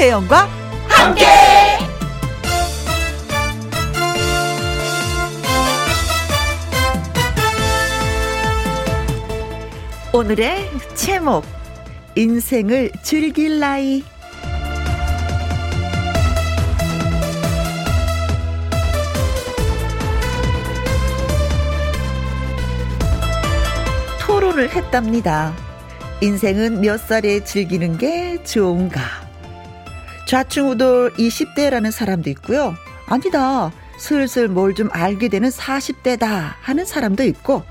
김혜영과 함께. 오늘의 제목 인생을 즐길 나이 토론을 했답니다. 인생은 몇 살에 즐기는 게 좋은가? 좌충 우돌 20대라는 사람도 있고요. 아니다. 슬슬 뭘 좀 알게 되는 40대다 하는 사람도 있고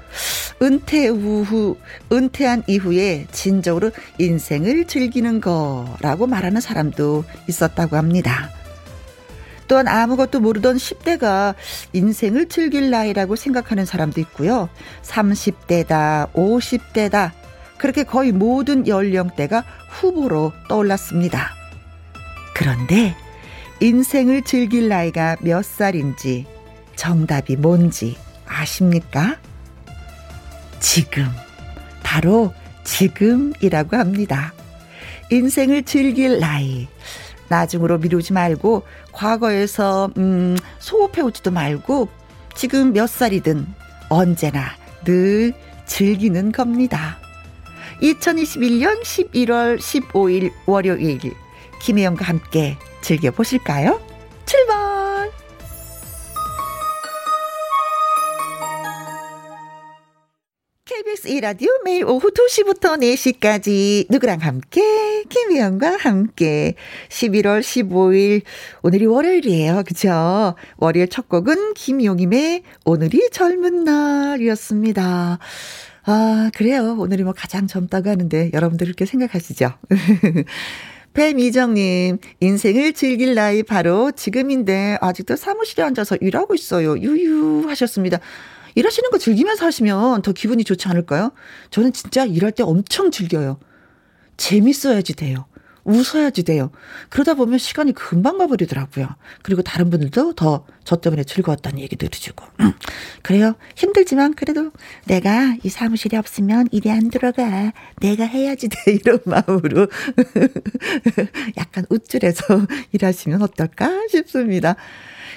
은퇴 후 은퇴한 이후에 진정으로 인생을 즐기는 거라고 말하는 사람도 있었다고 합니다. 또한 아무것도 모르던 10대가 인생을 즐길 나이라고 생각하는 사람도 있고요. 30대다, 50대다. 그렇게 거의 모든 연령대가 후보로 떠올랐습니다. 그런데 인생을 즐길 나이가 몇 살인지 정답이 뭔지 아십니까? 지금. 바로 지금이라고 합니다. 인생을 즐길 나이. 나중으로 미루지 말고 과거에서 음 소호해 오지도 말고 지금 몇 살이든 언제나 늘 즐기는 겁니다. 2021년 11월 15일 월요일 김혜영과 함께 즐겨 보실까요? 출발! KBS 2라디오 매일 오후 2시부터 4시까지 누구랑 함께 김희영과 함께 11월 15일 오늘이 월요일이에요. 그죠? 월요일 첫 곡은 김용임의 오늘이 젊은 날이었습니다. 아, 그래요. 오늘이 뭐 가장 젊다고 하는데 여러분들 그렇게 생각하시죠? 배미정님, 인생을 즐길 나이 바로 지금인데 아직도 사무실에 앉아서 일하고 있어요. 유유 하셨습니다. 일하시는 거 즐기면서 하시면 더 기분이 좋지 않을까요? 저는 진짜 일할 때 엄청 즐겨요. 재밌어야지 돼요. 웃어야지 돼요. 그러다 보면 시간이 금방 가버리더라고요. 그리고 다른 분들도 더 저 때문에 즐거웠다는 얘기도 들으시고. 음, 그래요. 힘들지만 그래도 내가 이 사무실에 없으면 일이 안 들어가. 내가 해야지 돼. 이런 마음으로 약간 우쭐해서 일하시면 어떨까 싶습니다.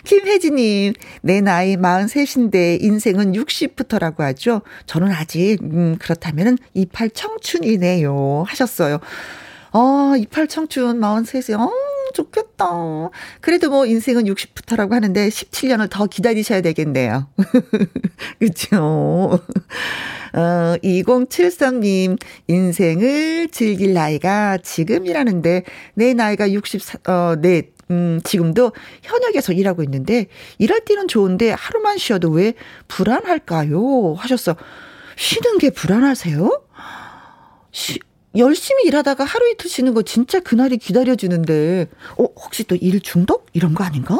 김혜진님, 내 나이 43인데 인생은 60부터라고 하죠. 저는 아직, 음, 그렇다면 28 청춘이네요. 하셨어요. 어, 28 청춘 43세, 어, 좋겠다. 그래도 뭐 인생은 60부터라고 하는데 17년을 더 기다리셔야 되겠네요. 그쵸. 어, 2073님, 인생을 즐길 나이가 지금이라는데, 내 나이가 60, 어, 네, 음, 지금도 현역에서 일하고 있는데, 일할 때는 좋은데 하루만 쉬어도 왜 불안할까요? 하셨어. 쉬는 게 불안하세요? 쉬, 열심히 일하다가 하루 이틀 쉬는 거 진짜 그날이 기다려지는데, 어, 혹시 또 일 중독? 이런 거 아닌가?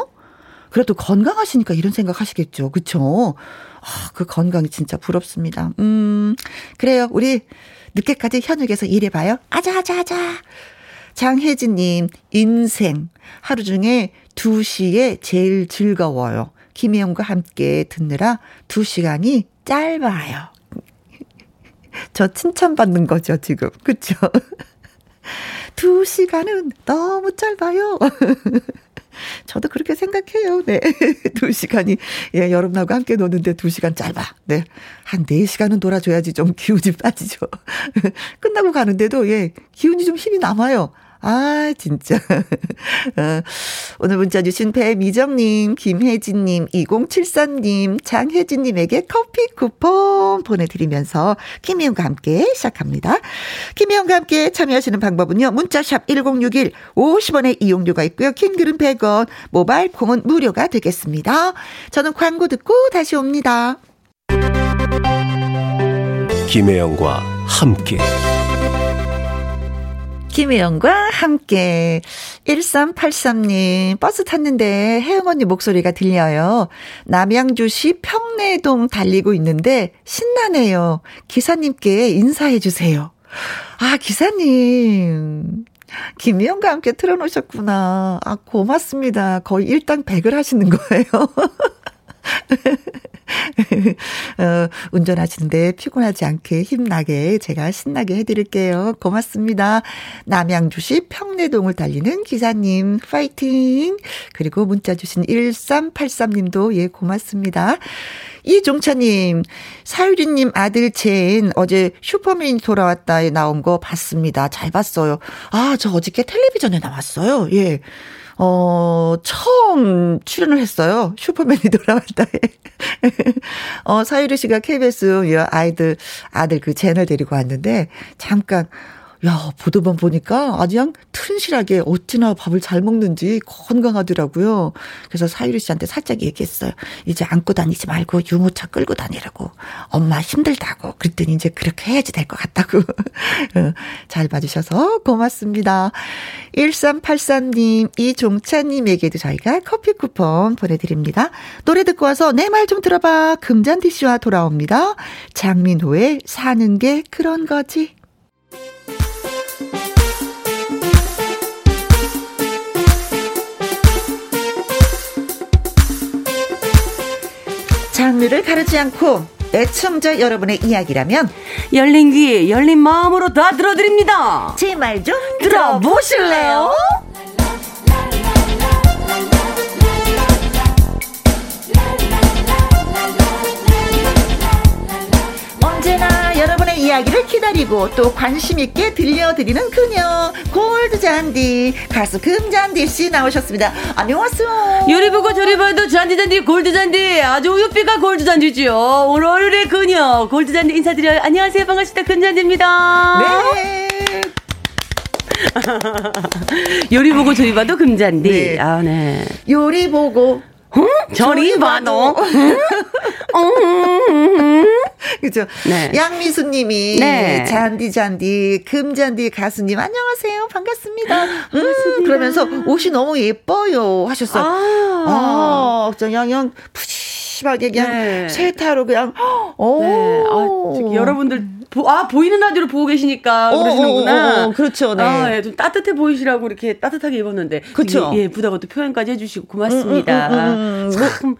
그래도 건강하시니까 이런 생각 하시겠죠. 그쵸? 아, 그 건강이 진짜 부럽습니다. 음, 그래요. 우리 늦게까지 현역에서 일해봐요. 아자, 아자, 아자. 장혜진님, 인생. 하루 중에 2시에 제일 즐거워요. 김혜영과 함께 듣느라 2시간이 짧아요. 저 칭찬받는 거죠, 지금. 그쵸? 2시간은 너무 짧아요. 저도 그렇게 생각해요. 네. 두 시간이, 예, 여러분하고 함께 노는데 두 시간 짧아. 네. 한 네 시간은 놀아줘야지 좀 기운이 빠지죠. 끝나고 가는데도, 예, 기운이 좀 힘이 남아요. 아, 진짜. 어, 오늘 문자 주신 배미정님, 김혜진님, 2074님, 장혜진님에게 커피 쿠폰 보내드리면서 김혜영과 함께 시작합니다. 김혜영과 함께 참여하시는 방법은요. 문자샵 1061, 50원의 이용료가 있고요. 킹글은 100원, 모바일 콩은 무료가 되겠습니다. 저는 광고 듣고 다시 옵니다. 김혜영과 함께. 김혜영과 함께 1383님 버스 탔는데 혜영 언니 목소리가 들려요. 남양주시 평내동 달리고 있는데 신나네요. 기사님께 인사해 주세요. 아, 기사님. 김혜영과 함께 틀어놓으셨구나. 아, 고맙습니다. 거의 일당 100을 하시는 거예요. 어, 운전하시는데 피곤하지 않게 힘나게 제가 신나게 해드릴게요. 고맙습니다. 남양주시 평내동을 달리는 기사님, 파이팅! 그리고 문자 주신 1383님도 예, 고맙습니다. 이종차님, 사유리님 아들 젠 어제 슈퍼맨이 돌아왔다에 나온 거 봤습니다. 잘 봤어요. 아, 저 어저께 텔레비전에 나왔어요. 예. 어, 처음 출연을 했어요. 슈퍼맨이 돌아왔다에. 어, 사유리 씨가 KBS 아이들, 아들 그 젠을 데리고 왔는데, 잠깐, 야, 보도만 보니까 아주 그냥 튼실하게 어찌나 밥을 잘 먹는지 건강하더라고요. 그래서 사유리 씨한테 살짝 얘기했어요. 이제 안고 다니지 말고 유모차 끌고 다니라고. 엄마 힘들다고. 그랬더니 이제 그렇게 해야지 될 것 같다고. 어, 잘 봐주셔서 고맙습니다. 1384님, 이종찬님에게도 저희가 커피 쿠폰 보내드립니다. 노래 듣고 와서 내 말 좀 들어봐. 금잔디 씨와 돌아옵니다. 장민호의 사는 게 그런 거지. 장르를 가르지 않고 애청자 여러분의 이야기라면 열린 귀 열린 마음으로 다 들어드립니다. 제 말 좀 들어보실래요? 언제나 여러분의 이야기를 기다리고 또 관심 있게 들려드리는 그녀 골드 잔디 가수 금잔디 씨 나오셨습니다. 안녕하세요. 요리 보고 저리 봐도 잔디 잔디 골드 잔디 아주 우유빛가 골드 잔디지요. 오늘 월요일의 그녀 골드 잔디 인사드려요. 안녕하세요 반갑습니다 금잔디입니다. 네. 요리 보고 저리 봐도 금잔디. 네. 아 네. 요리 보고 응? 저리 봐도. 그죠? 네. 양미수 님이 네. 잔디 잔디 금잔디 가수님 안녕하세요. 반갑습니다. 음, 그러면서 옷이 너무 예뻐요 하셨어요. 아. 아, 그냥 그냥 푸짐하게 그냥 네. 세타로 그냥 오. 네. 아, 여러분들 보, 아 보이는 라디오를 보고 계시니까 어, 그러시는구나. 어, 어, 어, 그렇죠, 네. 아, 예, 좀 따뜻해 보이시라고 이렇게 따뜻하게 입었는데. 그쵸. 되게 예쁘다고 또 표현까지 해주시고 고맙습니다. 음, 음, 음, 음. 참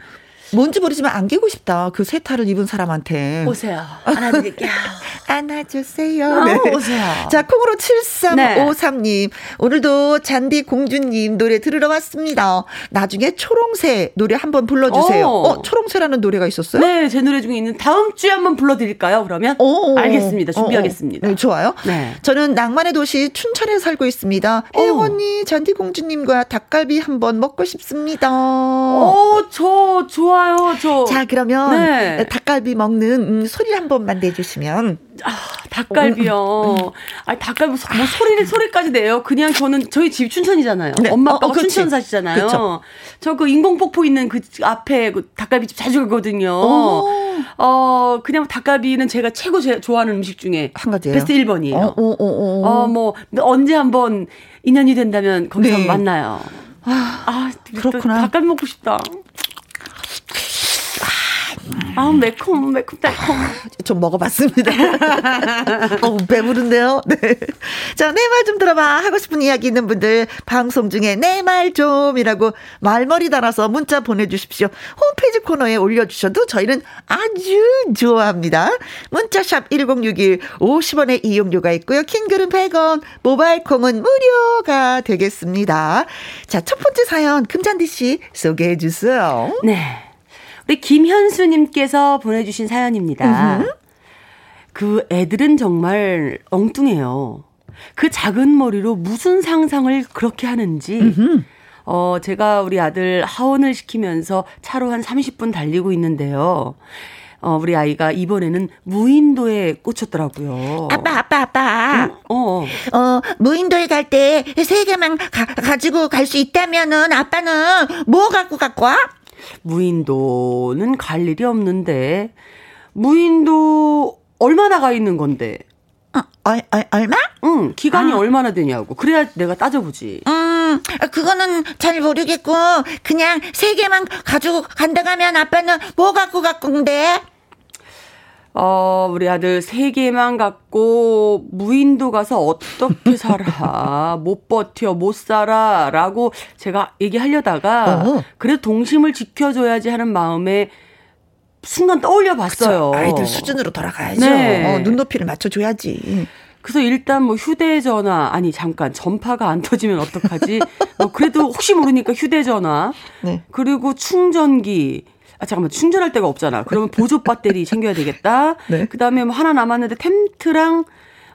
뭔지 모르지만 안기고 싶다. 그 세타를 입은 사람한테. 오세요. 안아드릴게요. 안아주세요. 아, 네. 오세요. 자, 콩으로 7353님. 오늘도 잔디 공주님 노래 들으러 왔습니다. 나중에 초롱새 노래 한번 불러주세요. 오. 어, 초롱새라는 노래가 있었어요? 네, 제 노래 중에 있는 다음 주에 한번 불러드릴까요? 그러면 오. 알겠습니다. 준비하겠습니다. 네, 좋아요. 네. 저는 낭만의 도시 춘천에 살고 있습니다. 오. 언니, 잔디 공주님과 닭갈비 한번 먹고 싶습니다. 어, 저 좋아요. 저 자, 그러면 네. 닭갈비 먹는 음, 소리 한 번만 내주시면. 아, 닭갈비요. 아, 닭갈비 소- 뭐 소리를 소리까지 내요. 그냥 저는 저희 집 춘천이잖아요. 네. 엄마 어, 아빠가 어. 춘천 사시잖아요. 그쵸. 저그 인공 폭포 있는 그 앞에 그 닭갈비집 자주 가거든요. 오. 어, 그냥 닭갈비는 제가 최고 제, 좋아하는 음식 중에 한 가지예요. 베스트 1번이에요. 어, 어, 어, 어. 어, 뭐 언제 한번 인연이 된다면 거기서 네. 만나요. 아, 아, 그렇구나. 또 닭갈비 먹고 싶다. 아, 매콤, 매콤, 달콤. 좀 먹어봤습니다. 어, 배부른데요? 네. 자, 내 말 좀 들어봐. 하고 싶은 이야기 있는 분들, 방송 중에 내 말 좀이라고 말머리 달아서 문자 보내주십시오. 홈페이지 코너에 올려주셔도 저희는 아주 좋아합니다. 문자샵 1061, 50원의 이용료가 있고요. 킹글은 100원, 모바일 콩은 무료가 되겠습니다. 자, 첫 번째 사연, 금잔디 씨 소개해 주세요. 네. 우리 김현수님께서 보내주신 사연입니다. 그 애들은 정말 엉뚱해요. 그 작은 머리로 무슨 상상을 그렇게 하는지. 어, 제가 우리 아들 하원을 시키면서 차로 한 30분 달리고 있는데요. 어, 우리 아이가 이번에는 무인도에 꽂혔더라고요. 아빠, 아빠, 아빠. 어, 어, 무인도에 갈 때 세 개만 가, 가지고 갈 수 있다면은 아빠는 뭐 갖고 갖고 와? 무인도는 갈 일이 없는데, 무인도 얼마나 가 있는 건데? 어, 얼, 얼, 얼마? 응, 기간이 아. 얼마나 되냐고. 그래야 내가 따져보지. 음, 그거는 잘 모르겠고, 그냥 세 개만 가지고 간다 가면 아빠는 뭐 갖고 갈 건데? 어, 우리 아들 세 개만 갖고 무인도 가서 어떻게 살아? 못 버텨, 못 살아. 라고 제가 얘기하려다가, 어. 그래도 동심을 지켜줘야지 하는 마음에 순간 떠올려 봤어요. 아이들 수준으로 돌아가야죠. 네. 어, 눈높이를 맞춰줘야지. 그래서 일단 뭐 휴대전화 아니 잠깐 전파가 안 터지면 어떡하지? 뭐 그래도 혹시 모르니까 휴대전화 네. 그리고 충전기 아 잠깐만 충전할 데가 없잖아. 그러면 보조 배터리 챙겨야 되겠다. 네. 그다음에 뭐 하나 남았는데 텐트랑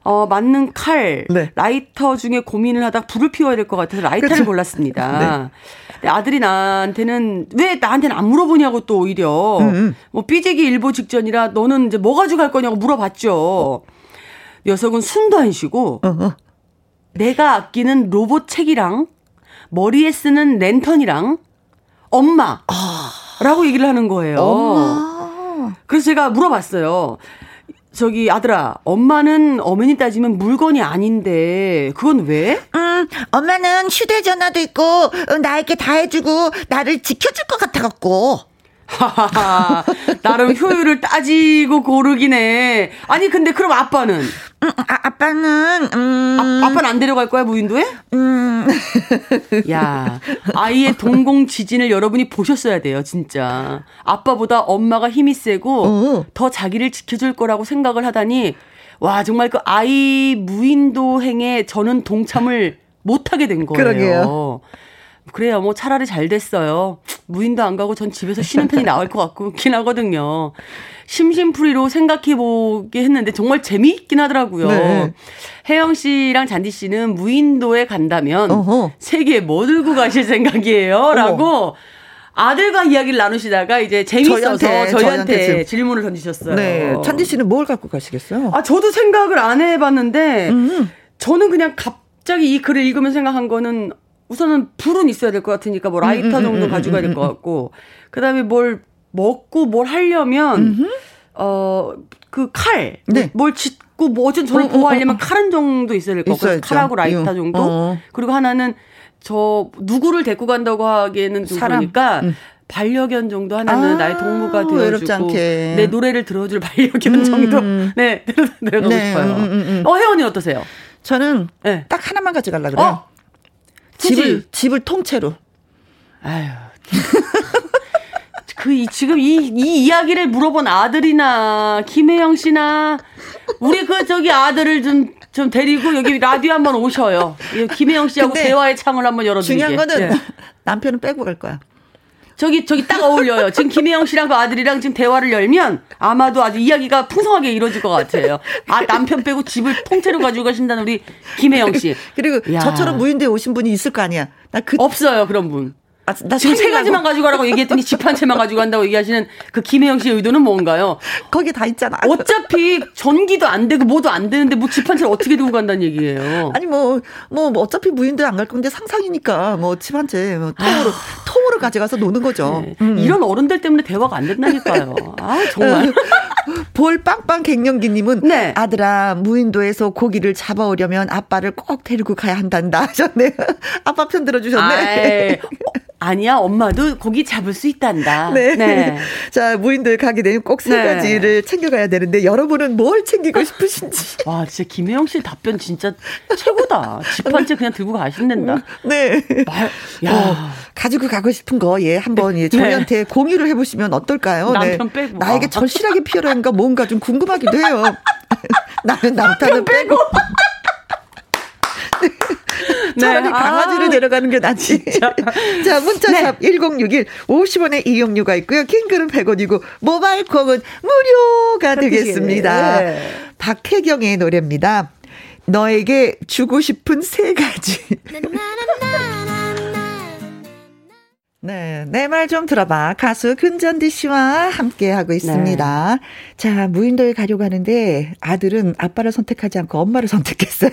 어 맞는 칼, 네. 라이터 중에 고민을 하다 불을 피워야 될 것 같아서 라이터를 그렇죠. 골랐습니다. 네. 아들이 나한테는 왜 나한테는 안 물어보냐고 또 오히려 음, 음. 뭐 삐지기 일보 직전이라 너는 이제 뭐 가져갈 거냐고 물어봤죠. 어. 녀석은 숨도 안 쉬고 어, 어. 내가 아끼는 로봇 책이랑 머리에 쓰는 랜턴이랑 엄마 아. 라고 얘기를 하는 거예요. 엄마. 그래서 제가 물어봤어요. 저기 아들아, 엄마는 어머니 따지면 물건이 아닌데 그건 왜? 음, 엄마는 휴대전화도 있고 어, 나에게 다 해주고 나를 지켜줄 것 같아갖고. 하하하. 나름 효율을 따지고 고르긴 해. 아니, 근데 그럼 아빠는? 음, 아, 아빠는, 음. 아, 빠는 안 데려갈 거야, 무인도에? 음. 야, 아이의 동공 지진을 여러분이 보셨어야 돼요, 진짜. 아빠보다 엄마가 힘이 세고, 어. 더 자기를 지켜줄 거라고 생각을 하다니, 와, 정말 그 아이 무인도행에 저는 동참을 못하게 된 거예요. 그러게요. 그래요. 뭐 차라리 잘 됐어요. 무인도 안 가고 전 집에서 쉬는 편이 나을 것 같긴 하거든요. 심심풀이로 생각해 보게 했는데 정말 재미있긴 하더라고요. 네. 혜영 씨랑 잔디 씨는 무인도에 간다면 어허. 세계 뭐 들고 가실 생각이에요? 라고 아들과 이야기를 나누시다가 이제 재밌어서 저희한테, 저희한테, 저희한테 질문을 던지셨어요. 네. 잔디 씨는 뭘 갖고 가시겠어요? 아, 저도 생각을 안 해봤는데 음. 저는 그냥 갑자기 이 글을 읽으면 생각한 거는 우선은 불은 있어야 될 것 같으니까 뭐 라이터 음, 음, 정도 음, 가져가야 될 것 같고 그다음에 뭘 먹고 뭘 하려면 어 그 칼, 네. 뭘 짓고 뭐 어쨌든 저를 보호하려면 칼은 정도 있어야 될 것 같고 칼하고 라이터 정도 어. 그리고 하나는 저 누구를 데리고 간다고 하기에는 좀 그러니까 음. 반려견 정도 하나는 아, 나의 동무가 되어주고 내 노래를 들어줄 반려견 음. 정도 네 내려가고 네. 싶어요. 음, 음, 어 혜원이 어떠세요? 저는 네. 딱 하나만 가져갈라 그래요. 어? 집을 집을 통째로. 아유. 그 지금 이, 이 이야기를 물어본 아들이나 김혜영 씨나 우리 그 저기 아들을 좀좀 데리고 여기 라디오 한번 오셔요. 김혜영 씨하고 대화의 창을 한번 열어주게. 중요한 거는 네. 남편은 빼고 갈 거야. 저기 저기 딱 어울려요. 지금 김혜영 씨랑 그 아들이랑 지금 대화를 열면 아마도 아주 이야기가 풍성하게 이루어질 것 같아요. 아 남편 빼고 집을 통째로 가지고 가신다는 우리 김혜영 씨. 그리고 야. 저처럼 무인도에 오신 분이 있을 거 아니야. 나 그... 없어요 그런 분. 아, 나 지금 세 가지만 가지고 가라고 얘기했더니 집 한 채만 가지고 간다고 얘기하시는 그 김혜영 씨의 의도는 뭔가요? 거기 다 있잖아. 어차피 전기도 안 되고 뭐도 안 되는데 뭐 집 한 채를 어떻게 들고 간다는 얘기예요? 아니 뭐, 뭐, 뭐 어차피 무인도에 안갈 건데 상상이니까 뭐 집 한 채, 뭐 통으로, 아. 통으로 가져가서 노는 거죠. 네. 음. 이런 어른들 때문에 대화가 안 된다니까요. 아, 정말. 볼 빵빵 갱년기님은 네. 아들아 무인도에서 고기를 잡아오려면 아빠를 꼭 데리고 가야 한단다 하셨네요. 아빠 편 들어주셨네. 아 니야, 엄마도 고기 잡을 수 있단다. 네. 네. 자, 무인도에 가게 되면 꼭세 네. 가지를 챙겨가야 되는데, 여러분은 뭘 챙기고 싶으신지. 와, 진짜 김혜영 씨 답변 진짜 최고다. 집 한 채 그냥 들고 가신단다. 네. 말, 야. 어, 가지고 가고 싶은 거, 예, 한번, 예, 저희한테 네. 공유를 해보시면 어떨까요? 네. 남편 빼고. 나에게 절실하게 필요한가 뭔가 좀 궁금하기도 해요. 나는 남편은 빼고. 차라리 네. 강아지를 아, 데려가는 게 낫지. 자, 문자샵 네. 1061 50원의 이용료가 있고요. 킹글은 100원이고 모바일 콩은 무료가 되겠습니다. 네. 박혜경의 노래입니다. 너에게 주고 싶은 세 가지. 네, 내 말 좀 들어봐. 가수 근전디 씨와 함께 하고 있습니다. 네. 자, 무인도에 가려고 하는데 아들은 아빠를 선택하지 않고 엄마를 선택했어요.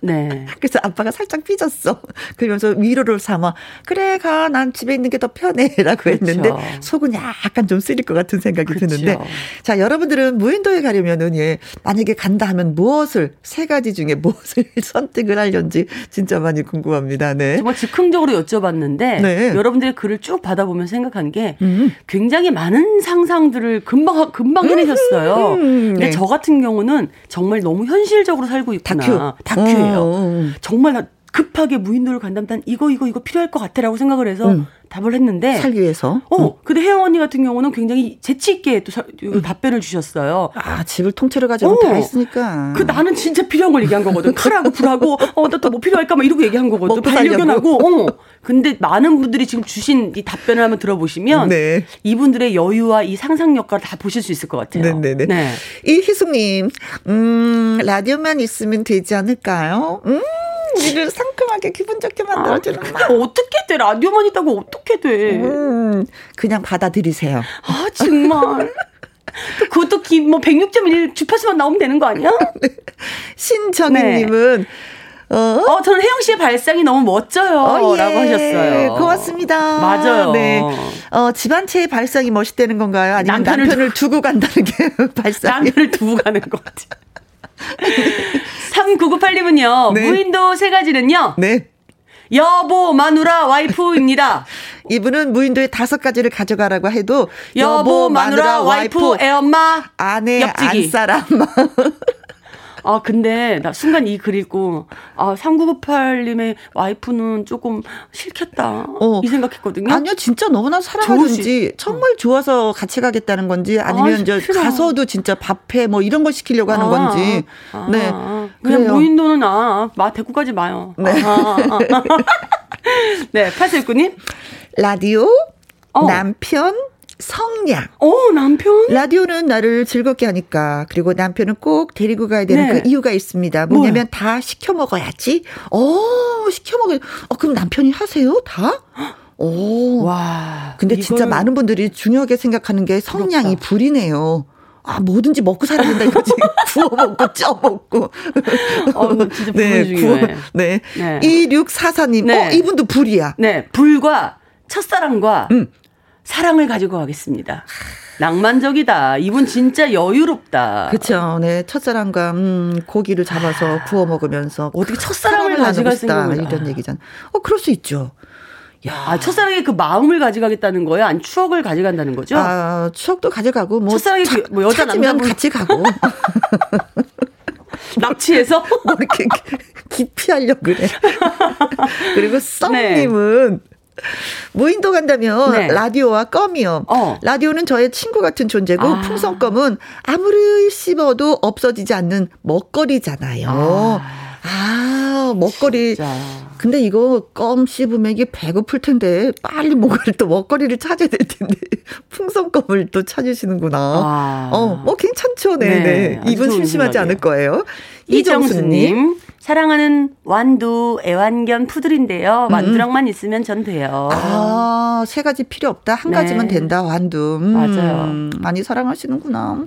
네. 그래서 아빠가 살짝 삐졌어. 그러면서 위로를 삼아 그래 가, 난 집에 있는 게 더 편해라고 했는데 그렇죠. 속은 약간 좀 쓰릴 것 같은 생각이 그렇죠. 드는데, 자, 여러분들은 무인도에 가려면은 예, 만약에 간다 하면 무엇을 세 가지 중에 무엇을 선택을 하려는지 진짜 많이 궁금합니다. 네. 정말 즉흥적으로 여쭤봤는데, 네. 여러분. 여러분들의 글을 쭉 받아보면 생각한 게 음. 굉장히 많은 상상들을 금방 금방 해내셨어요. 음, 근데 네. 저 같은 경우는 정말 너무 현실적으로 살고 있구나. 다큐. 다큐예요. 어. 정말 급하게 무인도를 간다면 이거 이거 이거 필요할 것 같아라고 생각을 해서 음. 답을 했는데 살기 위해서. 어, 음. 근데 혜영 언니 같은 경우는 굉장히 재치 있게 또 사, 음. 답변을 주셨어요. 아 집을 통째로 가지고 어. 다 했으니까. 그 나는 진짜 필요한 걸 얘기한 거거든. 칼하고 불하고 어나 또 뭐 필요할까 막 이러고 얘기한 거거든. 반려견하고. 어. 근데 많은 분들이 지금 주신 이 답변을 한번 들어보시면 네. 이분들의 여유와 이 상상력을 다 보실 수 있을 것 같아요. 네네네. 네. 이희숙님, 음 라디오만 있으면 되지 않을까요? 음. 우리를 상큼하게 기분 좋게 만들어주는 아, 어떻게 돼? 라디오만 있다고 어떻게 돼? 음, 그냥 받아들이세요. 아, 정말. 그것도 기, 뭐 106.1 주파수만 나오면 되는 거 아니야? 네. 신정희님은 네. 어? 어, 저는 혜영 씨의 발상이 너무 멋져요. 어, 예. 라고 하셨어요. 고맙습니다. 맞아요. 네. 어, 집안체의 발상이 멋있다는 건가요? 아니면 남편을, 남편을 두고 간다는 게 발상? 남편을 두고 가는 것 같아요. 3998님은요, 네. 무인도 세 가지는요. 네. 여보, 마누라, 와이프입니다. 이분은 무인도에 다섯 가지를 가져가라고 해도 여보, 마누라, 와이프, 애엄마, 아내, 옆지기. 안사람. 아, 근데 나 순간 이 글 읽고, 아, 3998님의 와이프는 조금 싫겠다. 어. 이 생각했거든요. 아니요, 진짜 너무나 사랑하는지, 정말 좋아서 같이 가겠다는 건지, 아니면 아, 저 가서도 진짜 밥해 뭐 이런 걸 시키려고 하는 아, 건지. 아, 네. 그냥 그래요. 무인도는 아, 마, 데리고 가지 마요. 네. 아, 아, 아. 네, 8 라디오, 어. 남편, 성량. 어, 남편? 라디오는 나를 즐겁게 하니까. 그리고 남편은 꼭 데리고 가야 되는 네. 그 이유가 있습니다. 뭐냐면 뭐야? 다 시켜 먹어야지. 어, 시켜 먹어야 어, 그럼 남편이 하세요? 다? 오. 와. 근데 진짜 많은 분들이 중요하게 생각하는 게 성량이 부럽다. 불이네요. 아, 뭐든지 먹고 살아야 된다 이거지. 구워 먹고, 쪄 먹고. 어, 진짜 네, 구워, 네. 네. 2644님. 네. 어, 이분도 불이야. 네. 불과 첫사랑과 음. 사랑을 가지고 가겠습니다. 낭만적이다. 이분 진짜 여유롭다. 그렇죠. 네, 첫사랑과 음, 고기를 잡아서 구워 먹으면서 어떻게 첫사랑을 가져갈 생각을 이런 얘기잖아. 어, 그럴 수 있죠. 야, 아, 첫사랑의 그 마음을 가져가겠다는 거예요? 아니 추억을 가져간다는 거죠? 아, 추억도 가져가고 뭐 첫사랑이 그, 뭐 여자 남자분 같이 가고 납치해서 뭐 이렇게 하려고 그래. 그리고 썸님은 네. 무인도 간다면 네. 라디오와 껌이요. 어. 라디오는 저의 친구 같은 존재고 아. 풍선껌은 아무리 씹어도 없어지지 않는 먹거리잖아요. 아, 아 먹거리. 진짜. 근데 이거 껌 씹으면 이게 배고플 텐데 빨리 뭔가 또 먹거리를 찾아야 될 텐데 풍선껌을 또 찾으시는구나. 아. 어, 뭐 괜찮죠. 네네. 네. 네. 이분 심심하지 않을 거예요. 이정수님. 사랑하는 완두, 애완견, 푸들인데요. 음. 완두랑만 있으면 전 돼요. 아, 세 가지 필요 없다. 한 네. 가지만 된다. 완두. 음, 맞아요. 많이 사랑하시는구나.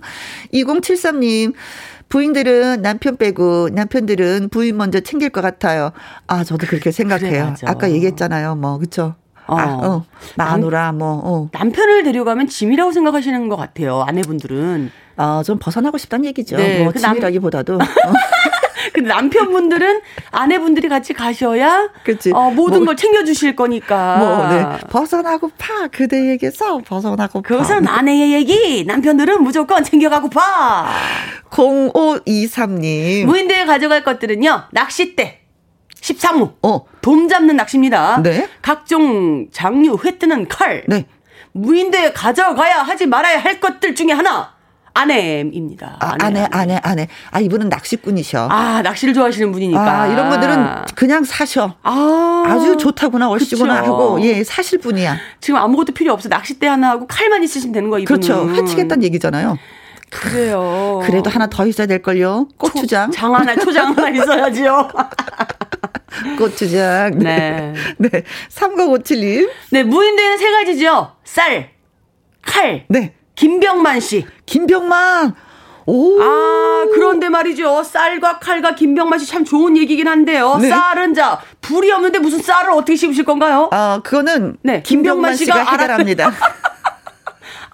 2073님. 부인들은 남편 빼고 남편들은 부인 먼저 챙길 것 같아요. 아, 저도 그렇게 생각해요. 그래, 아까 얘기했잖아요. 뭐, 그쵸? 어. 아, 어. 마누라, 뭐, 어. 남편을 데려가면 짐이라고 생각하시는 것 같아요. 아내분들은. 아, 좀 벗어나고 싶다는 얘기죠. 네, 뭐, 그 짐이라기보다도. 남... 근데 남편분들은 아내분들이 같이 가셔야 그치. 어, 모든 뭐, 걸 챙겨주실 거니까. 뭐, 네. 벗어나고 파 그대에게서 벗어나고 파. 그것은 아내의 얘기. 남편들은 무조건 챙겨가고 파. 0523님. 무인대에 가져갈 것들은요. 낚싯대. 13호. 어. 돔 잡는 낚시입니다. 네. 각종 장류, 회 뜨는 칼. 네. 무인대에 가져가야 하지 말아야 할 것들 중에 하나. 아내입니다. 아, 아내, 아내, 아내. 아, 이분은 낚시꾼이셔. 아, 낚시를 좋아하시는 분이니까. 아, 이런 분들은 그냥 사셔. 아. 아주 좋다구나, 얼씨구나 하고, 예, 사실 분이야. 지금 아무것도 필요 없어. 낚싯대 하나 하고 칼만 있으시면 되는 거예요, 이분은. 그렇죠. 회치겠다는 얘기잖아요. 그래요. 그래도 하나 더 있어야 될걸요. 고추장. 초, 장 하나, 초장 하나 있어야지요. 고추장. 네. 네. 네. 3057님. 네, 무인대는 세 가지죠. 쌀, 칼. 네. 김병만 씨. 김병만. 오. 아, 그런데 말이죠. 쌀과 칼과 김병만 씨 참 좋은 얘기긴 한데요. 네. 쌀은 자, 불이 없는데 무슨 쌀을 어떻게 씹으실 건가요? 아, 그거는 네, 김병만, 김병만 씨가, 씨가 해결합니다.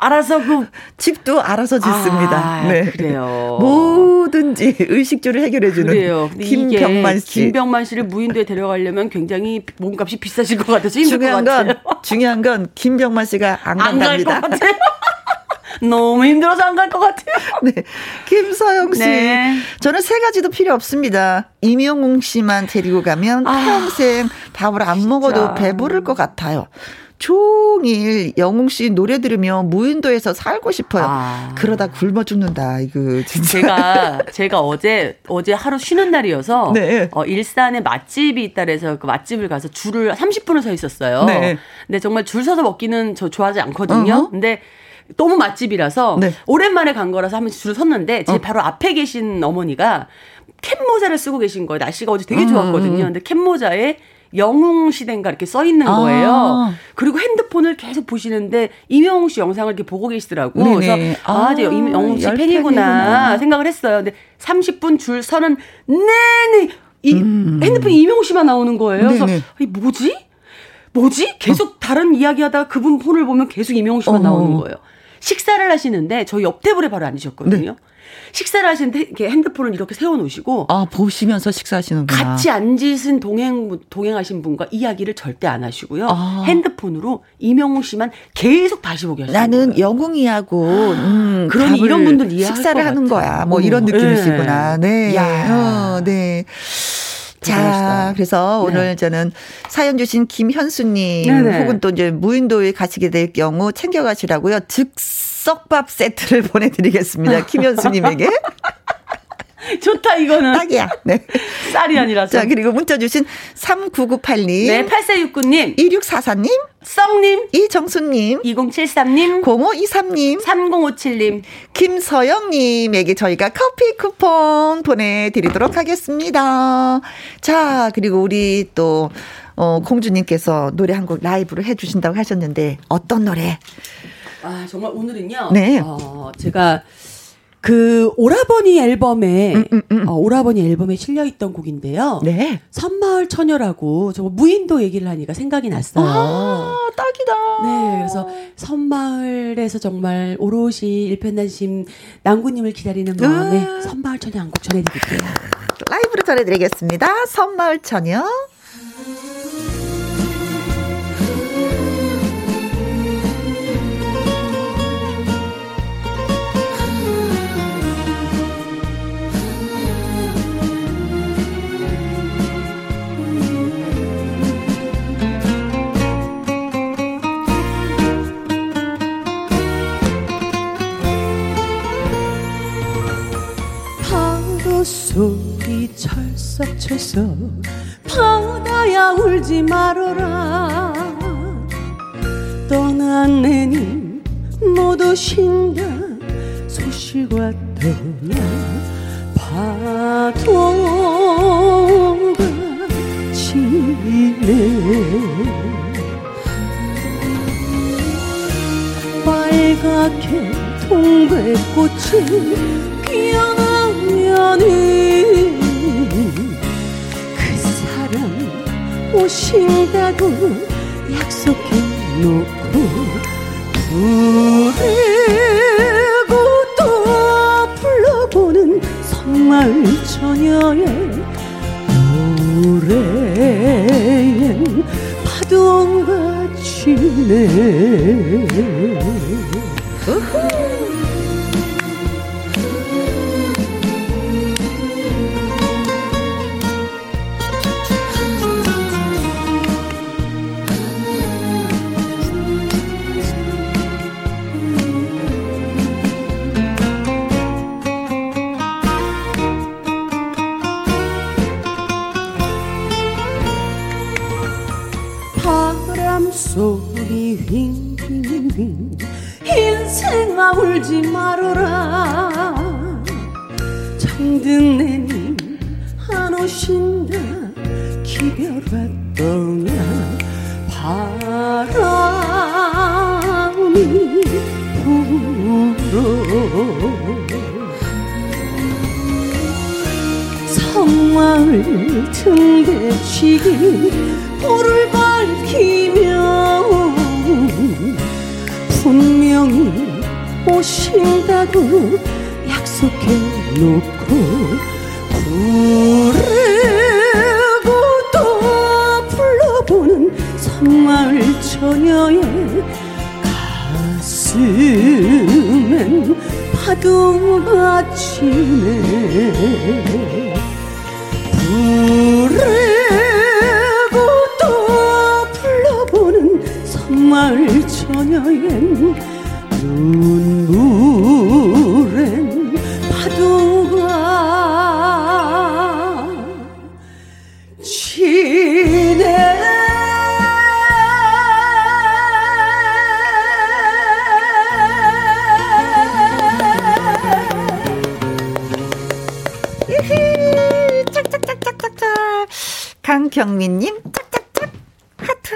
알아서 그 집도 알아서 짓습니다. 아, 네. 그래요. 뭐든지 의식주를 해결해 주는 김병만 씨. 김병만 씨를 무인도에 데려가려면 굉장히 몸값이 비싸질 것 같아서 힘들 중요한 것 같아요. 건 중요한 건 김병만 씨가 안 간답니다. 같아요. 너무 힘들어서 안 갈 것 같아요. 네. 김서영 씨. 네. 저는 세 가지도 필요 없습니다. 임영웅 씨만 데리고 가면 아, 평생 밥을 안 진짜. 먹어도 배부를 것 같아요. 종일 영웅 씨 노래 들으며 무인도에서 살고 싶어요. 아. 그러다 굶어 죽는다. 이거 진짜. 제가 제가 어제 어제 하루 쉬는 날이어서 네. 어, 일산에 맛집이 있다 그래서 그 맛집을 가서 줄을 30분을 서 있었어요. 네. 근데 정말 줄 서서 먹기는 저 좋아하지 않거든요. 어허. 근데 너무 맛집이라서 네. 오랜만에 간 거라서 한번 줄을 섰는데 제 어. 바로 앞에 계신 어머니가 캡 모자를 쓰고 계신 거예요. 날씨가 어제 되게 음, 좋았거든요. 음. 근데 캡 모자에 영웅 시대인가 이렇게 써 있는 아. 거예요. 아. 그리고 핸드폰을 계속 보시는데 이명웅 씨 영상을 이렇게 보고 계시더라고. 네네. 그래서 아, 아, 저 영웅 씨 팬이구나, 팬이구나 생각을 했어요. 근데 30분 줄 서는 내내 이 음. 핸드폰 이명웅 씨만 나오는 거예요. 네네. 그래서 이 뭐지? 뭐지? 계속 어. 다른 이야기 하다가 그분 폰을 보면 계속 이명웅 씨만 어. 나오는 거예요. 식사를 하시는데 저희 옆 테이블에 바로 앉으셨거든요. 네. 식사를 하시는데 이렇게 핸드폰을 이렇게 세워놓으시고 아 보시면서 식사하시는구나. 같이 앉으신 동행 동행하신 분과 이야기를 절대 안 하시고요. 아. 핸드폰으로 이명웅 씨만 계속 다시 보게 하시는 나는 거예요. 영웅이하고 음, 그러니 이런 분들 이해 식사를 하는 거야. 뭐 이런 느낌이시구나. 네. 네. 야. 어, 네. 자, 그래서 네. 오늘 저는 사연 주신 김현수님 네네. 혹은 또 이제 무인도에 가시게 될 경우 챙겨가시라고요. 즉석밥 세트를 보내드리겠습니다. 김현수님에게. 좋다 이거는. 딱이야. 네. 쌀이 아니라서. 자, 그리고 문자 주신 3998님. 네, 8469님. 2644님. 썩님. 이정수님. 2073님. 0523님. 3057님. 김서영님에게 저희가 커피 쿠폰 보내드리도록 하겠습니다. 자, 그리고 우리 또, 어, 공주님께서 노래 한 곡 라이브로 해주신다고 하셨는데, 어떤 노래? 아, 정말 오늘은요. 네. 어, 제가 그 오라버니 앨범에 음, 음, 음. 어, 오라버니 앨범에 실려 있던 곡인데요. 네. 섬마을 처녀라고 저 무인도 얘기를 하니까 생각이 났어요. 아, 딱이다. 네, 그래서 섬마을에서 정말 오롯이 일편단심 남구님을 기다리는 마음에 음. 섬마을 처녀 한 곡 전해드릴게요. 라이브로 전해드리겠습니다. 섬마을 처녀. 소리 철썩철썩 바다야 울지 말어라. 떠난 내님 모두 쉰다. 소식과 떠나 파도가 치네. 빨갛게 동백꽃이 피어나 면은 그 사람 오신다고 약속해 놓고 부르고 또 불러보는 성마을 처녀의 노래엔 파도같이 네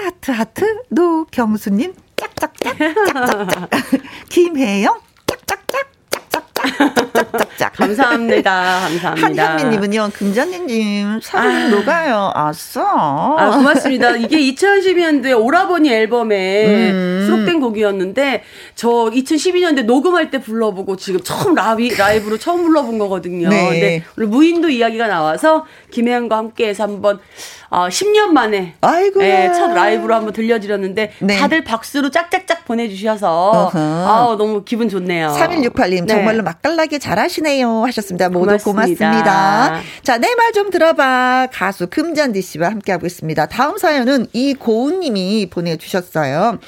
하트, 하트. 노경수님, 짝짝짝. 짝짝짝. 김혜영, 짝짝짝. 짝짝짝. 감사합니다. 감사합니다. 한현미님은요, 금자님, 사랑이 녹아요. 아싸. 아, 고맙습니다. 이게 2012년도에 오라버니 앨범에 음. 수록된 곡이었는데, 저 2012년도에 녹음할 때 불러보고 지금 처음 라비, 라이브로 처음 불러본 거거든요. 네. 근데 오늘 무인도 이야기가 나와서 김혜영과 함께해서 한번 어, 10년 만에 아이고. 예, 첫 라이브로 한번 들려드렸는데 네. 다들 박수로 짝짝짝 보내주셔서 어허. 아우 너무 기분 좋네요. 3168님 네. 정말로 맛깔나게 잘하시네요 하셨습니다. 모두 고맙습니다. 고맙습니다. 자, 내 말 좀 들어봐. 가수 금잔디 씨와 함께하고 있습니다. 다음 사연은 이고은 님이 보내주셨어요.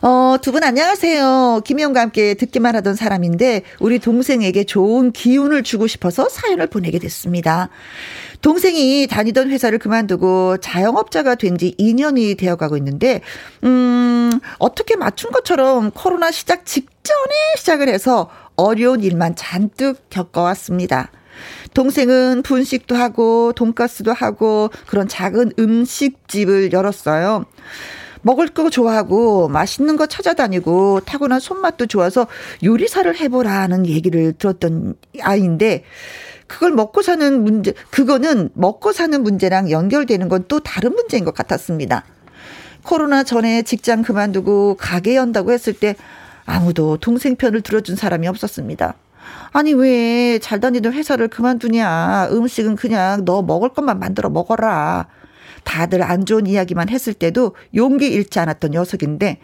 어, 두 분 안녕하세요. 김희영과 함께 듣기만 하던 사람인데 우리 동생에게 좋은 기운을 주고 싶어서 사연을 보내게 됐습니다. 동생이 다니던 회사를 그만두고 자영업자가 된 지 2년이 되어 가고 있는데, 음, 어떻게 맞춘 것처럼 코로나 시작 직전에 시작을 해서 어려운 일만 잔뜩 겪어왔습니다. 동생은 분식도 하고, 돈가스도 하고, 그런 작은 음식집을 열었어요. 먹을 거 좋아하고 맛있는 거 찾아다니고 타고난 손맛도 좋아서 요리사를 해보라는 얘기를 들었던 아이인데 그걸 먹고 사는 문제, 그거는 먹고 사는 문제랑 연결되는 건 또 다른 문제인 것 같았습니다. 코로나 전에 직장 그만두고 가게 연다고 했을 때 아무도 동생 편을 들어준 사람이 없었습니다. 아니, 왜 잘 다니던 회사를 그만두냐. 음식은 그냥 너 먹을 것만 만들어 먹어라. 다들 안 좋은 이야기만 했을 때도 용기 잃지 않았던 녀석인데,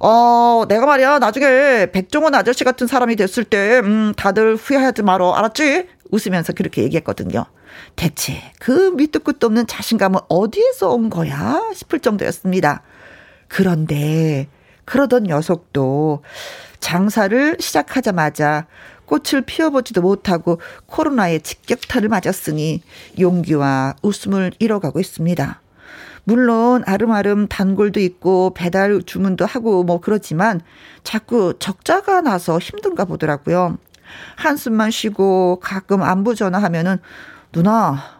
어, 내가 말이야, 나중에 백종원 아저씨 같은 사람이 됐을 때, 음, 다들 후회하지 말어. 알았지? 웃으면서 그렇게 얘기했거든요. 대체 그 밑도 끝도 없는 자신감은 어디에서 온 거야? 싶을 정도였습니다. 그런데, 그러던 녀석도 장사를 시작하자마자 꽃을 피워보지도 못하고 코로나의 직격탄을 맞았으니 용기와 웃음을 잃어가고 있습니다. 물론 아름아름 단골도 있고 배달 주문도 하고 뭐 그렇지만 자꾸 적자가 나서 힘든가 보더라고요. 한숨만 쉬고 가끔 안부 전화하면은 누나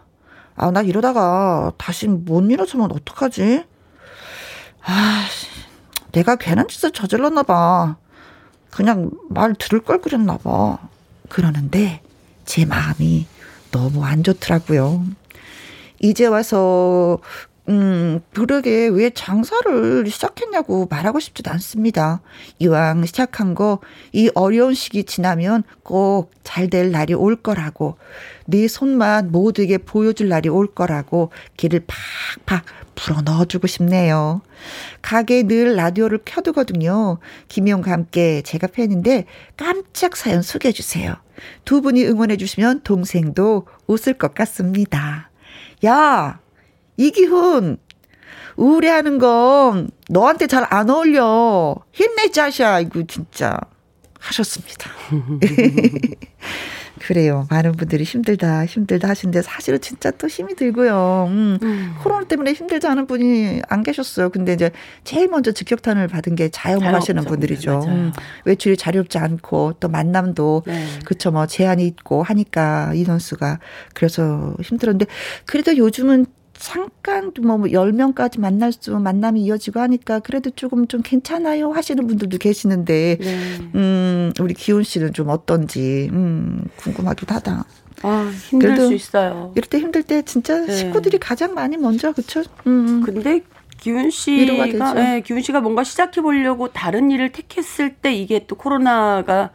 아 나 이러다가 다시 못 일어서면 어떡하지? 아 내가 괜한 짓을 저질렀나 봐. 그냥 말 들을 걸 그랬나 봐. 그러는데 제 마음이 너무 안 좋더라고요. 이제 와서 음, 그러게 왜 장사를 시작했냐고 말하고 싶지도 않습니다. 이왕 시작한 거 이 어려운 시기 지나면 꼭 잘 될 날이 올 거라고 네 손만 모두에게 보여줄 날이 올 거라고 길을 팍팍 불어 넣어주고 싶네요. 가게에 늘 라디오를 켜두거든요. 김희영과 함께 제가 팬인데 깜짝 사연 소개해 주세요. 두 분이 응원해 주시면 동생도 웃을 것 같습니다. 야, 이기훈, 우울해하는 건 너한테 잘 안 어울려. 힘내, 짜샤. 이거 진짜 하셨습니다. 그래요. 많은 분들이 힘들다, 힘들다 하시는데 사실은 진짜 또 힘이 들고요. 음, 음. 코로나 때문에 힘들지 않은 분이 안 계셨어요. 근데 이제 제일 먼저 직격탄을 받은 게 자영업 하시는 분들이죠. 음, 외출이 자유롭지 않고 또 만남도 네. 그쵸 뭐 제한이 있고 하니까 인원수가 그래서 힘들었는데 그래도 요즘은 잠깐 뭐 10명까지 만날 수 만남이 이어지고 하니까 그래도 조금 좀 괜찮아요 하시는 분들도 계시는데 네. 음 우리 기훈 씨는 좀 어떤지 음 궁금하기도 하다. 아, 힘들 수 있어요. 이럴 때 힘들 때 진짜 네. 식구들이 가장 많이 먼저 그쵸? 음. 근데 기훈 씨가. 예, 기훈 씨가 뭔가 시작해 보려고 다른 일을 택했을 때 이게 또 코로나가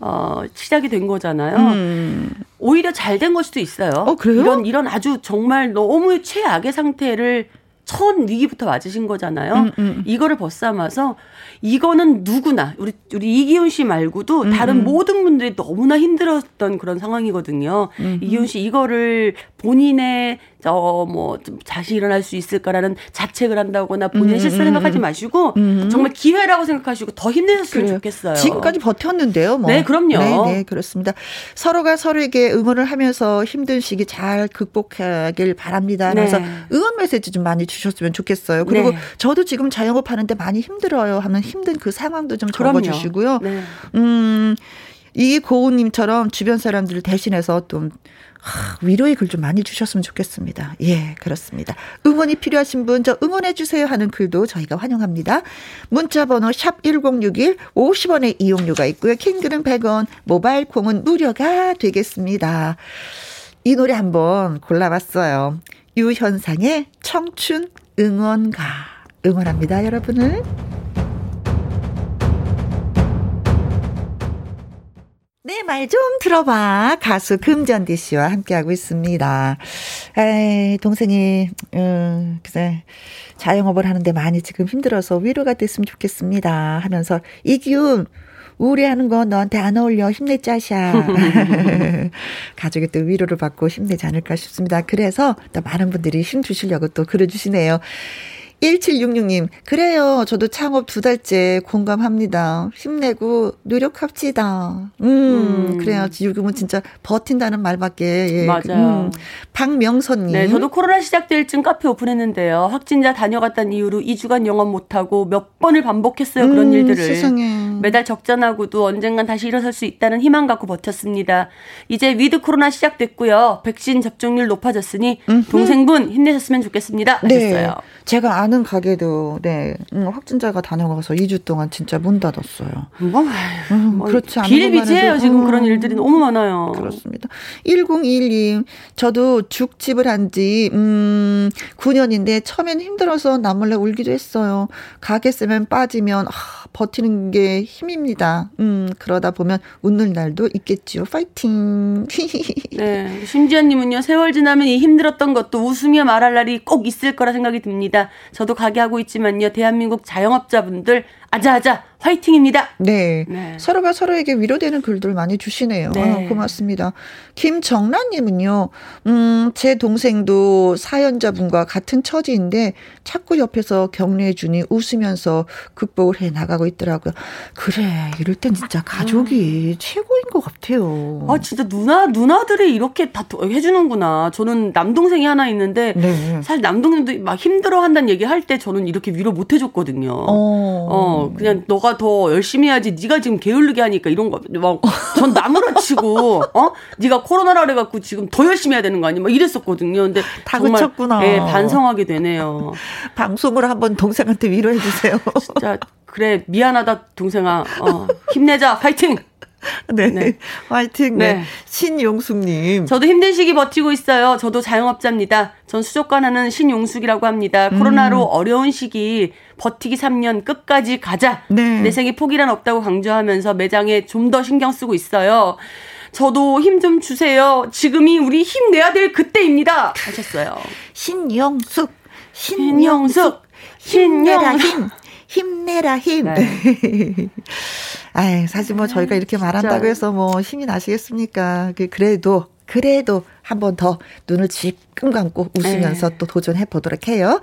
어, 시작이 된 거잖아요. 음. 오히려 잘 된 걸 수도 있어요. 어, 그래요? 이런 이런 아주 정말 너무 최악의 상태를 첫 위기부터 맞으신 거잖아요. 음, 음. 이거를 벗삼아서 이거는 누구나 우리 우리 이기훈 씨 말고도 음, 다른 음. 모든 분들이 너무나 힘들었던 그런 상황이거든요. 음, 이기훈 씨 이거를 본인의 저뭐 자신 일어날 수 있을까라는 자책을 한다거나 본인의 음, 실수 음, 생각하지 음. 마시고 음. 정말 기회라고 생각하시고 더 힘내셨으면 그래요. 좋겠어요. 지금까지 버텼는데요. 뭐. 네, 그럼요. 네, 네, 그렇습니다. 서로가 서로에게 응원을 하면서 힘든 시기 잘 극복하길 바랍니다. 그래서 네. 응원 메시지 좀 많이 주셨으면 좋겠어요. 그리고 네. 저도 지금 자영업 하는데 많이 힘들어요 하면 힘든 그 상황도 좀 그럼요. 적어주시고요. 네. 음, 이 고은님처럼 주변 사람들을 대신해서 좀 하, 위로의 글 좀 많이 주셨으면 좋겠습니다. 예, 그렇습니다. 응원이 필요하신 분, 저 응원해주세요 하는 글도 저희가 환영합니다. 문자번호 샵1061, 50원의 이용료가 있고요. 킹글은 100원, 모바일 콩은 무료가 되겠습니다. 이 노래 한번 골라봤어요. 유현상의 청춘 응원가. 응원합니다, 여러분을. 네, 말좀 들어봐. 가수 금전디 씨와 함께하고 있습니다. 에이, 동생이, 음, 글쎄, 자영업을 하는데 많이 지금 힘들어서 위로가 됐으면 좋겠습니다. 하면서, 이기훈, 우울해하는 거 너한테 안 어울려. 힘내자샤. 가족이 또 위로를 받고 힘내지 않을까 싶습니다. 그래서 또 많은 분들이 힘 주시려고 또 글을 주시네요. 1766님, 그래요. 저도 창업 두 달째 공감합니다. 힘내고 노력합시다. 음, 음. 그래요. 지금은 진짜 버틴다는 말밖에. 예. 맞아요. 박명선님. 네, 저도 코로나 시작될 쯤 카페 오픈했는데요. 확진자 다녀갔다는 이유로 2주간 영업 못하고 몇 번을 반복했어요. 그런 음, 일들을. 세상에. 매달 적자나고도 언젠간 다시 일어설 수 있다는 희망 갖고 버텼습니다. 이제 위드 코로나 시작됐고요. 백신 접종률 높아졌으니 동생분 힘내셨으면 좋겠습니다. 네. 하셨어요. 제가 아는 가게도, 네, 음, 확진자가 다녀가서 2주 동안 진짜 문 닫았어요. 뭐, 음, 뭐 그렇지 않은 비일비재해요. 지금 음. 그런 일들이 너무 많아요. 그렇습니다. 1021님, 저도 죽집을 한 지, 음, 9년인데, 처음엔 힘들어서 나몰래 울기도 했어요. 가게 쓰면 빠지면, 아, 버티는 게 힘입니다. 음, 그러다 보면 웃는 날도 있겠지요. 파이팅! 네. 심지연님은요, 세월 지나면 이 힘들었던 것도 웃으며 말할 날이 꼭 있을 거라 생각이 듭니다. 저도 가게 하고 있지만요, 대한민국 자영업자분들, 아자아자, 화이팅입니다. 네. 네. 서로가 서로에게 위로되는 글들 많이 주시네요. 네. 아, 고맙습니다. 김정란님은요, 음, 제 동생도 사연자분과 같은 처지인데 자꾸 옆에서 격려해주니 웃으면서 극복을 해 나가고 있더라고요. 그래, 이럴 땐 진짜 가족이 최고인 것 같아요. 아, 진짜 누나, 누나들이 이렇게 다 도- 해주는구나. 저는 남동생이 하나 있는데, 네. 사실 남동생도 막 힘들어 한다는 얘기 할 때 저는 이렇게 위로 못 해줬거든요. 어. 어, 그냥 너가 더 열심히 해야지. 네가 지금 게을르게 하니까 이런 거. 막 전 나무라치고 어? 네가 코로나라 그래 갖고 지금 더 열심히 해야 되는 거 아니야? 막 이랬었거든요. 근데 다 정말 그쳤구나. 예, 반성하게 되네요. 방송으로 한번 동생한테 위로해 주세요. 진짜 그래 미안하다 동생아. 어, 힘내자. 파이팅. 네. 네. 화이팅. 네. 네. 신용숙님. 저도 힘든 시기 버티고 있어요. 저도 자영업자입니다. 전 수족관 하는 신용숙이라고 합니다. 코로나로 어려운 시기 버티기 3년 끝까지 가자. 네. 내 생에 포기란 없다고 강조하면서 매장에 좀 더 신경 쓰고 있어요. 저도 힘 좀 주세요. 지금이 우리 힘내야 될 그때입니다. 하셨어요. 신영숙. 신영숙. 힘내라 신영숙. 힘. 힘내라 힘. 네. 아이, 사실 뭐 저희가 이렇게 말한다고 해서 뭐 힘이 나시겠습니까? 그- 그래도, 그래도 한 번 더 눈을 질끈 감고 웃으면서 네. 또 도전해 보도록 해요.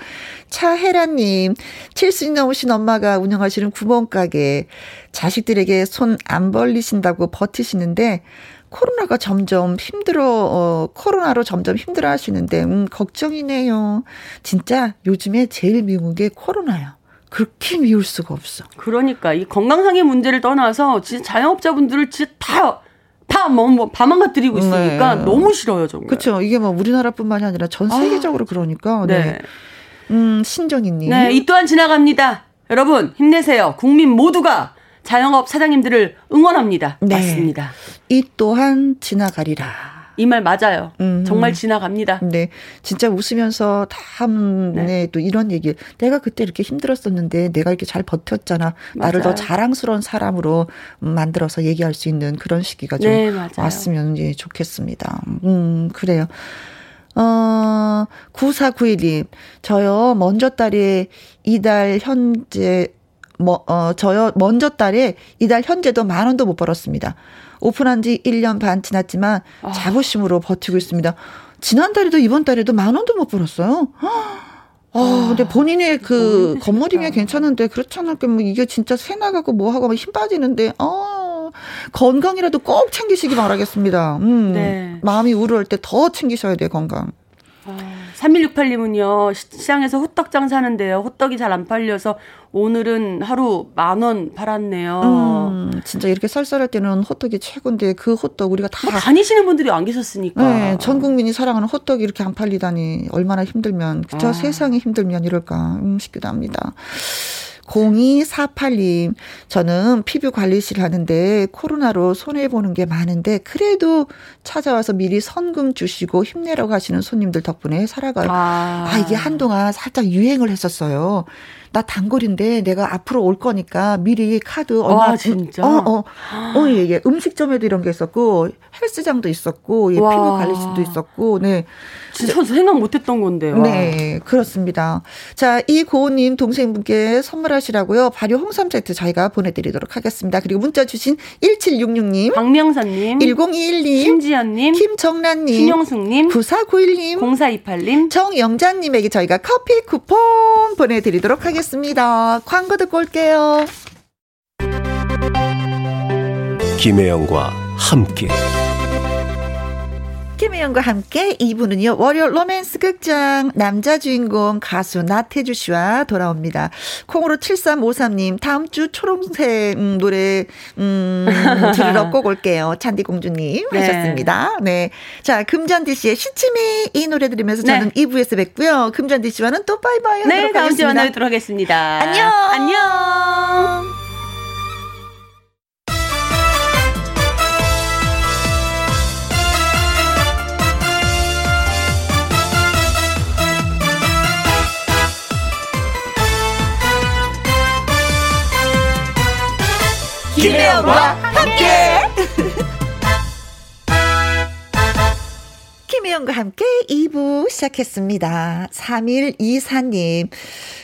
차혜라님, 70 넘으신 엄마가 운영하시는 구멍가게 자식들에게 손 안 벌리신다고 버티시는데 코로나가 점점 힘들어, 어, 코로나로 점점 힘들어 하시는데, 음, 걱정이네요. 진짜 요즘에 제일 미운 게 코로나야. 그렇게 미울 수가 없어. 그러니까 이 건강상의 문제를 떠나서 진짜 자영업자분들을 진짜 다, 다 뭐, 뭐, 있으니까 네. 너무 싫어요, 정말. 그렇죠. 이게 뭐 우리나라뿐만이 아니라 전 세계적으로 그러니까. 네. 네. 음, 신정희님. 네, 이 또한 지나갑니다. 여러분, 힘내세요. 국민 모두가 자영업 사장님들을 응원합니다. 네. 맞습니다. 이 또한 지나가리라. 이 말 맞아요. 음. 정말 지나갑니다. 네. 진짜 웃으면서 다음에 네. 또 이런 얘기. 내가 그때 이렇게 힘들었었는데 내가 이렇게 잘 버텼잖아. 맞아요. 나를 더 자랑스러운 사람으로 만들어서 얘기할 수 있는 그런 시기가 좀 네, 왔으면 예, 좋겠습니다. 음, 그래요. 어, 9491님, 저요, 먼저 딸이 이달 현재, 뭐, 어, 저요, 먼저 딸에 이달 현재도 만 원도 못 벌었습니다. 오픈한 지 1년 반 지났지만 아. 자부심으로 버티고 있습니다. 지난달에도 이번 달에도 만 원도 못 벌었어요. 아, 근데 본인의 그 건물이면 괜찮은데 그렇잖아. 뭐 이게 진짜 새 나가고 뭐 하고 힘 빠지는데, 어, 건강이라도 꼭 챙기시기 바라겠습니다. 음, 네. 마음이 우울할 때 더 챙기셔야 돼요, 건강. 아, 3168님은요, 시장에서 호떡 장사하는데요. 호떡이 잘 안 팔려서 오늘은 하루 만 원 팔았네요. 음, 진짜 이렇게 쌀쌀할 때는 호떡이 최고인데 그 호떡 우리가 다. 뭐 다니시는 분들이 안 계셨으니까. 네, 전 국민이 사랑하는 호떡이 이렇게 안 팔리다니 얼마나 힘들면, 그쵸? 아. 세상이 힘들면 이럴까. 음, 싶기도 합니다. 0248님, 저는 피부 관리실 하는데 코로나로 손해보는 게 많은데 그래도 찾아와서 미리 선금 주시고 힘내라고 하시는 손님들 덕분에 살아가요. 아, 아 이게 한동안 살짝 유행을 했었어요. 나 단골인데 내가 앞으로 올 거니까 미리 카드 얼마 아, 진짜 어, 어. 어, 예, 예. 음식점에도 이런 게 있었고 헬스장도 있었고 예, 피부 관리실도 있었고 네. 진짜 생각 못 했던 건데요. 네, 그렇습니다. 자, 이 고은 님 동생분께 선물하시라고요. 발효 홍삼 세트 저희가 보내 드리도록 하겠습니다. 그리고 문자 주신 1766 님, 박명선님, 1021님, 심지연 님, 김정란 님, 신영숙 님, 9491 님, 0428 님, 정영자 님에게 저희가 커피 쿠폰 보내 드리도록 하겠습니다. 광고 듣고 올게요. 김혜영과 함께. 김혜영과 함께 2부는요, 월요 로맨스 극장 남자 주인공 가수 나태주 씨와 돌아옵니다. 콩으로 7353님, 다음 주 초롱색 음, 노래, 음, 들으러 꼭 올게요. 찬디공주님 네. 하셨습니다. 네. 자, 금잔디 씨의 시치미 이 노래 들으면서 저는 네. 2부에서 뵙고요. 금잔디 씨와는 또 빠이빠이 네, 다음 주에 만나뵙도록 하겠습니다. 안녕! 안녕! 김혜영과 함께. 김혜영과 함께 2부 시작했습니다. 3124님.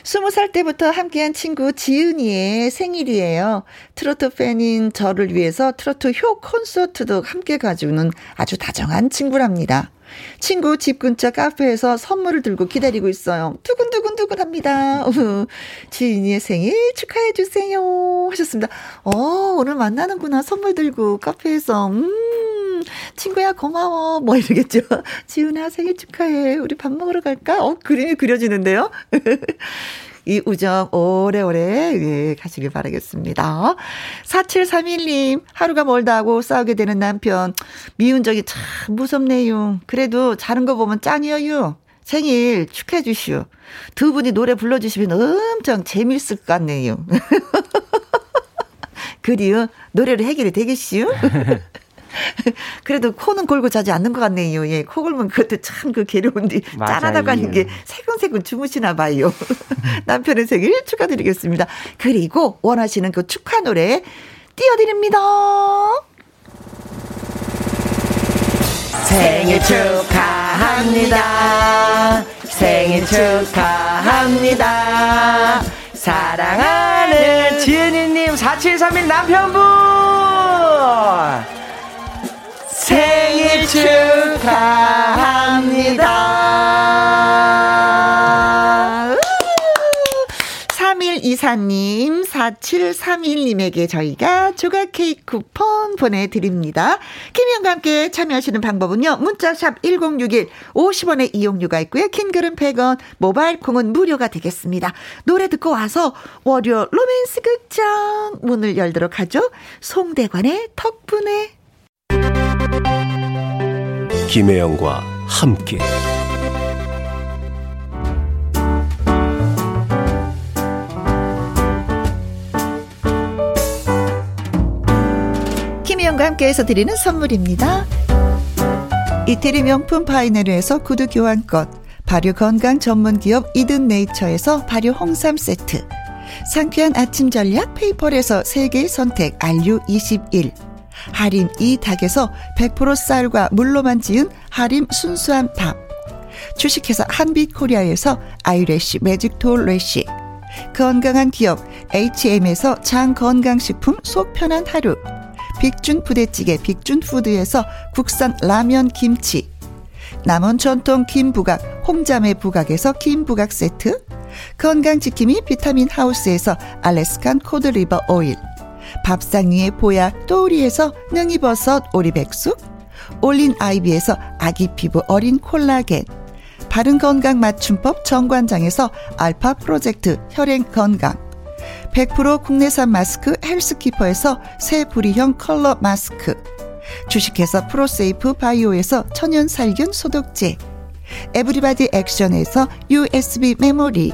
20살 때부터 함께한 친구 지은이의 생일이에요. 트로트 팬인 저를 위해서 트로트 효 콘서트도 함께 가주는 아주 다정한 친구랍니다. 친구 집 근처 카페에서 선물을 들고 기다리고 있어요. 두근두근두근 합니다. 지인이의 생일 축하해 주세요. 하셨습니다. 어, 오늘 만나는구나. 선물 들고 카페에서. 음, 친구야, 고마워. 뭐 이러겠죠. 지은아, 생일 축하해. 우리 밥 먹으러 갈까? 어, 그림이 그려지는데요. 이 우정 오래오래 예, 가시길 바라겠습니다. 4731님, 하루가 멀다 하고 싸우게 되는 남편. 미운 적이 참 무섭네요. 그래도 자는 거 보면 짱이에요. 생일 축하해 주시오. 두 분이 노래 불러주시면 엄청 재밌을 것 같네요. 그리요, 노래를 해결이 되겠시요? 그래도 코는 골고 자지 않는 것 같네요. 예, 코 골면 그것도 참 그 괴로운데 짠하다고 하는 게 세근세근 주무시나 봐요. 남편의 생일 축하드리겠습니다. 그리고 원하시는 그 축하 노래 띄워드립니다. 생일 축하합니다. 생일 축하합니다. 사랑하는 지은이님 4731 남편분! 생일 축하합니다. 3124님, 4731님에게 저희가 조각 케이크 쿠폰 보내드립니다. 김희영과 함께 참여하시는 방법은요. 문자샵 1061, 50원의 이용료가 있고요. 킹글은 100원, 모바일 콩은 무료가 되겠습니다. 노래 듣고 와서 월요 로맨스 극장 문을 열도록 하죠. 송대관의 덕분에 김혜영과 함께 김혜영과 함께해서 드리는 선물입니다. 이태리 명품 파이네르에서 구두 교환권, 발효 건강 전문 기업 이든 네이처에서 발효 홍삼 세트, 상쾌한 아침 전략 페이퍼에서 세계 선택 RU21, 하림 이 닭에서 100% 쌀과 물로만 지은 하림 순수한 밥, 주식회사 한빛코리아에서 아이래쉬 매직톨 래쉬, 건강한 기업 H&M에서 장건강식품 속 편한 하루, 빅준 부대찌개 빅준푸드에서 국산 라면 김치. 남원 전통 김부각 홍자매 부각에서 김부각 세트. 건강지킴이 비타민 하우스에서 Alaskan cod liver oil 밥상 위의 보야 또우리에서 능이버섯 오리백숙 올린 아이비에서 아기 피부 어린 콜라겐 바른 건강 맞춤법 정관장에서 알파 프로젝트 혈행 건강 100% 국내산 마스크 헬스키퍼에서 새 부리형 컬러 마스크 주식회사 프로세이프 바이오에서 천연 살균 소독제 에브리바디 액션에서 USB 메모리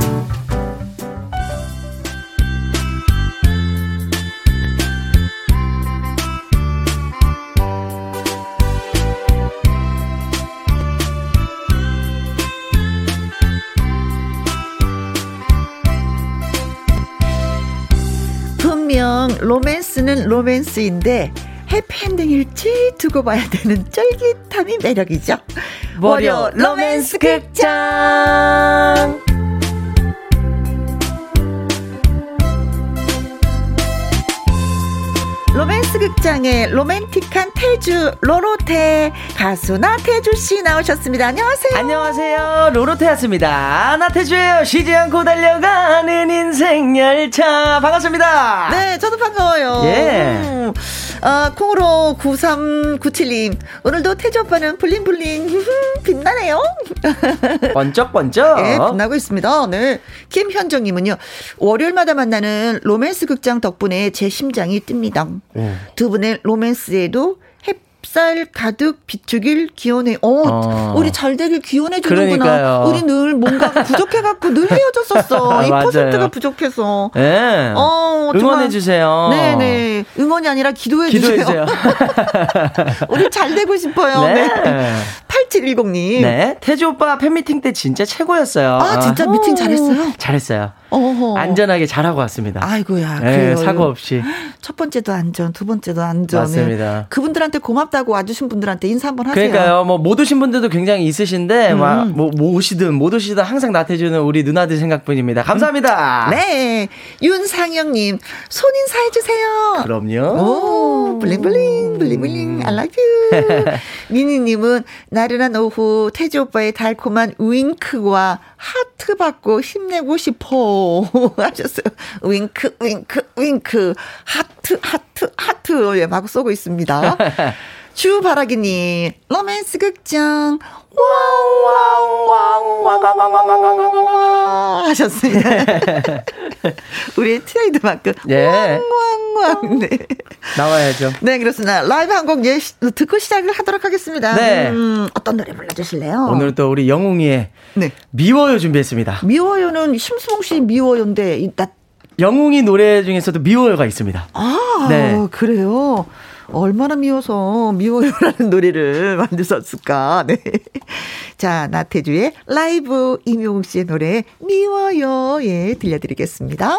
분명 로맨스는 로맨스인데 해피엔딩일지 두고 봐야 되는 쫄깃함이 매력이죠. 월요 로맨스 극장. 로맨스 극장의 로맨틱한 태주 로로테 가수 나태주 씨 나오셨습니다. 안녕하세요. 안녕하세요. 로로테였습니다. 나태주예요. 쉬지 않고 달려가는 인생 열차. 반갑습니다. 네, 저도 반가워요. 예. 음, 아, 콩으로 9397님. 오늘도 태주 오빠는 bling bling 빛나네요. 번쩍번쩍. 네, 빛나고 있습니다. 네. 김현정님은요, 월요일마다 만나는 로맨스 극장 덕분에 제 심장이 뜁니다. 두 분의 로맨스에도 햇살 가득 비추길 기원해. 어, 어. 우리 잘 되길 기원해 주는구나. 우리 늘 뭔가 부족해갖고 늘 헤어졌었어. 이 맞아요. 퍼센트가 부족해서. 예. 어, 정말. 응원해 주세요. 네네. 응원이 아니라 기도해주세요. 기도해주세요. 우리 잘 되고 싶어요. 네. 네. 8710님. 네. 태주 오빠 팬미팅 때 진짜 최고였어요. 아, 진짜 미팅 잘했어요? 잘했어요. 어허. 안전하게 잘하고 왔습니다. 아이고야. 네, 그래요. 사고 없이. 첫 번째도 안전, 두 번째도 안전. 맞습니다. 네. 그분들한테 고맙다고 와주신 분들한테 인사 한번 하세요. 그러니까요. 뭐 못 오신 분들도 굉장히 있으신데 음. 막 뭐 뭐 오시든 못 오시든 항상 나태주는 우리 누나들 생각뿐입니다. 감사합니다. 네. 윤상영님, 손 인사해주세요. 그럼요. 오, bling bling, bling bling, I love you. 미니님은 나른한 오후 태주 오빠의 달콤한 윙크와 하트 받고 힘내고 싶어 하셨어요. 윙크, 윙크, 윙크, 하트, 하트, 하트. 예, 막 쏘고 있습니다. 주바라기님, 로맨스 극장, 와우 와우 와우와우와우와우와우 하셨습니다. 우리의 트레이드 마크. 예. 왕왕왕. 네. 나와야죠. 네, 그렇습니다. 라이브 한 곡 예, 시- 듣고 시작을 하도록 하겠습니다. 네. 음, 어떤 노래 불러주실래요? 오늘 또 우리 영웅이의 네. 미워요 준비했습니다. 미워요는 심수봉 씨 미워요인데, 이- 나, 영웅이 노래 중에서도 미워요가 있습니다. 아, 네. 그래요? 얼마나 미워서 미워요라는 노래를 만드셨을까. 네. 자, 나태주의 라이브 임영웅 씨의 노래 미워요. 예, 들려드리겠습니다.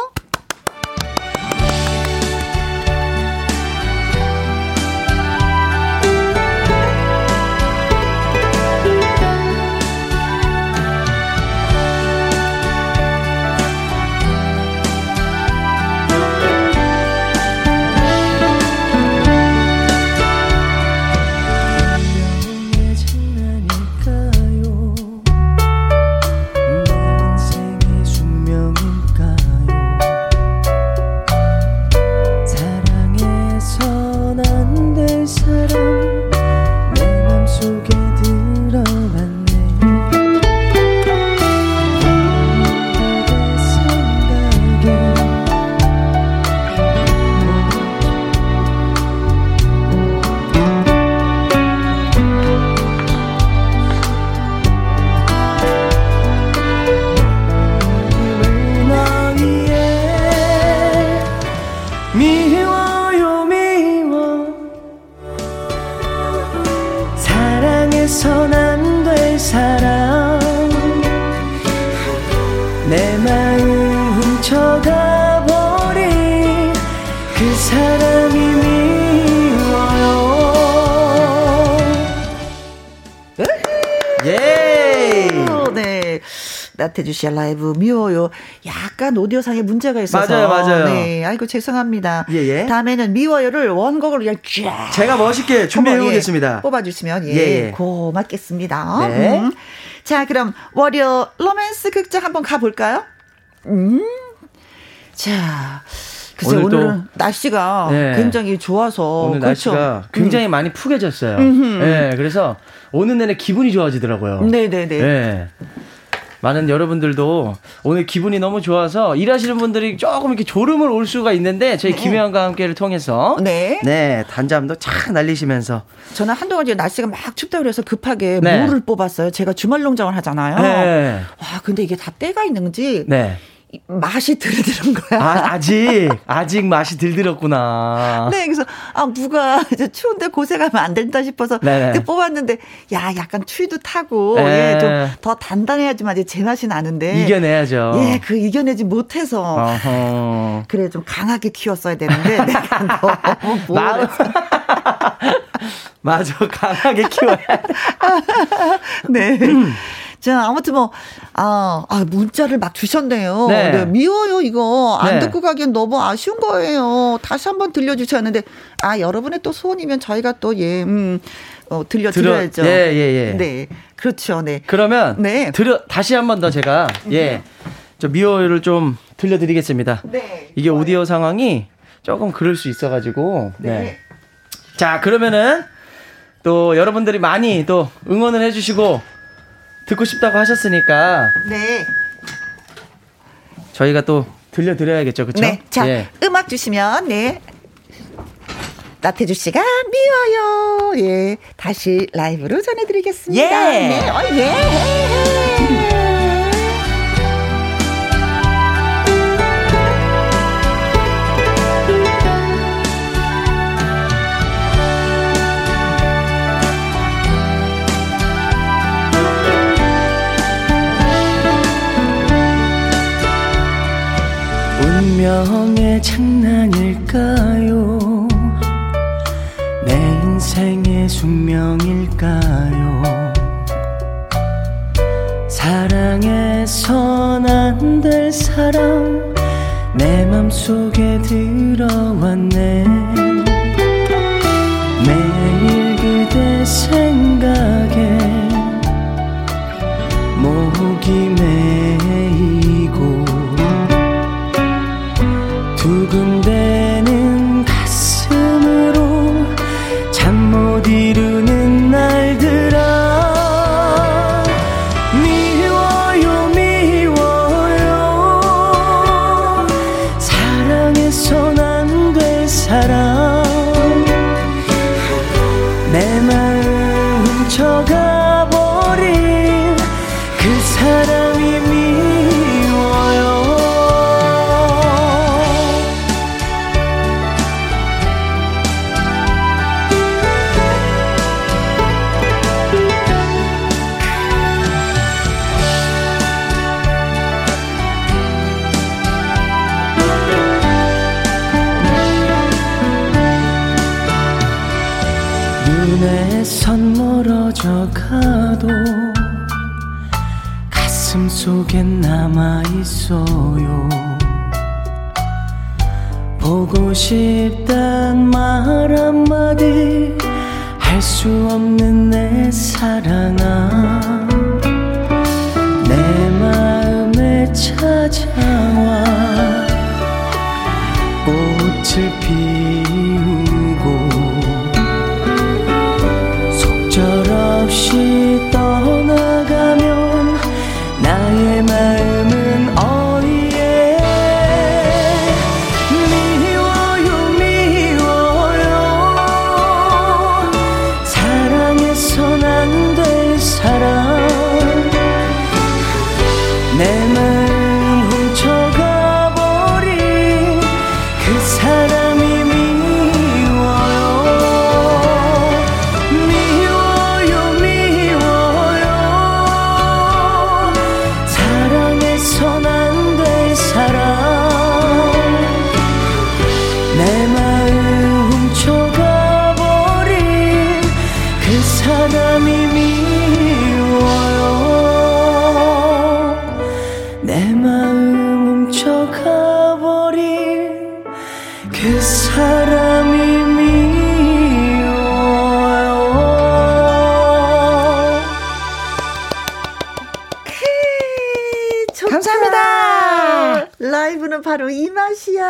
나태주 씨의 라이브 미워요. 약간 오디오상에 문제가 있어서. 맞아요, 맞아요. 네. 아이고, 죄송합니다. 예, 예. 다음에는 미워요를 원곡으로 그냥 쫙. 제가 멋있게 준비해 한번, 예, 보겠습니다 뽑아주시면, 예, 예, 예. 고맙겠습니다. 네. 음. 자, 그럼 월요 로맨스 극장 한번 가볼까요? 음. 자. 글쎄, 오늘 또- 오늘은 날씨가 네. 굉장히 좋아서. 오늘 그렇죠? 날씨가 굉장히 많이 푸개졌어요. 예, 그래서 오는 내내 기분이 좋아지더라고요. 음. 네네네. 예. 많은 여러분들도 오늘 기분이 너무 좋아서 일하시는 분들이 조금 이렇게 졸음을 올 수가 있는데 저희 김혜영과 함께를 통해서 네. 네, 단잠도 착 날리시면서 저는 한동안 이제 날씨가 막 춥다 그래서 급하게 네. 물을 뽑았어요. 제가 주말 농장을 하잖아요. 네. 와, 근데 이게 다 때가 있는지 네. 이- 맛이 들들은 거야. 아, 아직 아직 맛이 들들었구나. 네, 그래서 아 누가 이제 추운데 고생하면 안 된다 싶어서 네네. 그때 뽑았는데 야 약간 추위도 타고 네. 예, 좀 더 단단해야지만 이제 제 맛이 나는데 이겨내야죠. 예, 그 이겨내지 못해서 어허. 그래 좀 강하게 키웠어야 되는데 내가 너무 뭘 맞아 강하게 키워야 네. 자, 아무튼 뭐, 아, 아, 문자를 막 주셨네요. 네. 네, 미워요, 이거. 안 네. 듣고 가기엔 너무 아쉬운 거예요. 다시 한번 들려주셨는데, 아, 여러분의 또 소원이면 저희가 또, 예, 음, 어, 들려드려야죠. 들어- 예, 예, 예. 네. 그렇죠, 네. 그러면 네. 들여 다시 한 번 더 제가 예. 저 미워요를 좀 들려드리겠습니다. 네. 이게 오디오 상황이 조금 그럴 수 있어가지고. 네. 네. 자, 그러면은 또 여러분들이 많이 또 응원을 해주시고 듣고 싶다고 하셨으니까 네. 저희가 또 들려드려야겠죠, 그쵸? 네. 자, 예. 음악 주시면, 네. 나태주 씨가 미워요. 예. 다시 라이브로 전해드리겠습니다. 예. 네. 어, 예. 운명의 장난일까요? 내 인생의 숙명일까요? 사랑해선 안 될 사람 내 맘속에 들어왔네 남아 있어요. 보고 싶단 말 한마디 할 수 없는 내 사랑아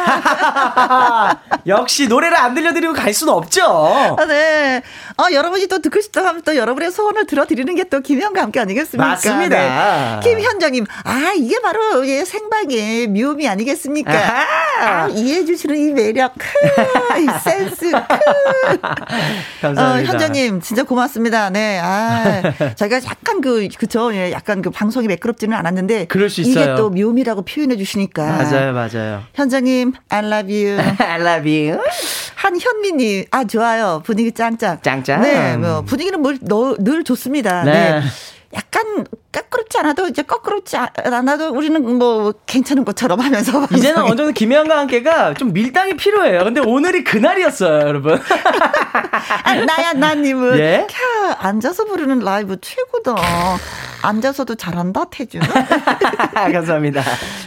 역시 노래를 안 들려드리고 갈 수는 없죠. 아, 네. 어, 여러분이 또 듣고 싶다 하면 또 여러분의 소원을 들어드리는 게 또 김현과 함께 아니겠습니까? 맞습니다. 네. 김현정님, 아, 이게 바로 예, 생방의 묘미 아니겠습니까? 아하. 아, 이해해주시는 이 매력, 크, 이 센스, 크. 감사합니다. 어, 현정님, 진짜 고맙습니다. 네. 아, 저희가 약간 그, 그쵸. 예, 약간 그 방송이 매끄럽지는 않았는데. 그럴 수 이게 있어요. 또 묘미라고 표현해 주시니까. 맞아요, 맞아요. 현정님, I love you. I love you. 한현미님, 아, 좋아요. 분위기 짱짱. 짱짱. 네, 뭐, 분위기는 뭘, 너, 늘 좋습니다. 네. 네. 약간, 까끄럽지 않아도, 이제 거꾸롭지 않아도 우리는 뭐, 괜찮은 것처럼 하면서. 이제는. 어느 정도 김혜영과 함께가 좀 밀당이 필요해요. 근데 오늘이 그날이었어요, 여러분. 아, 나야, 나님은. 예? 캬, 앉아서 부르는 라이브 최고다. 앉아서도 잘한다, 태준. 감사합니다.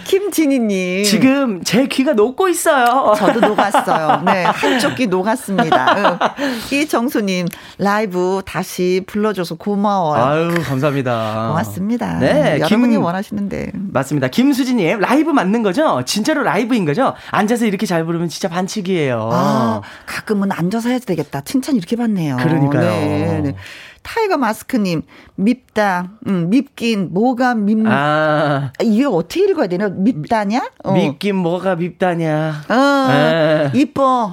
김진희님. 지금 제 귀가 녹고 있어요. 저도 녹았어요. 네, 한쪽 귀 녹았습니다. 응. 이정수님, 라이브 다시 불러줘서 고마워요. 아유, 감사합니다. 고맙습니다. 네, 여러분이 김- 원하시는데. 맞습니다. 김수진님, 라이브 맞는 거죠? 진짜로 라이브인 거죠? 앉아서 이렇게 잘 부르면 진짜 반칙이에요. 아, 가끔은 앉아서 해야 되겠다. 칭찬 이렇게 받네요. 그러니까요. 네, 네. 타이거 마스크님, 밉다. 음, 밉긴, 뭐가 밉, 아, 이게 어떻게 읽어야 되나? 밉다냐? 어. 밉긴 뭐가 밉다냐. 어, 에. 이뻐.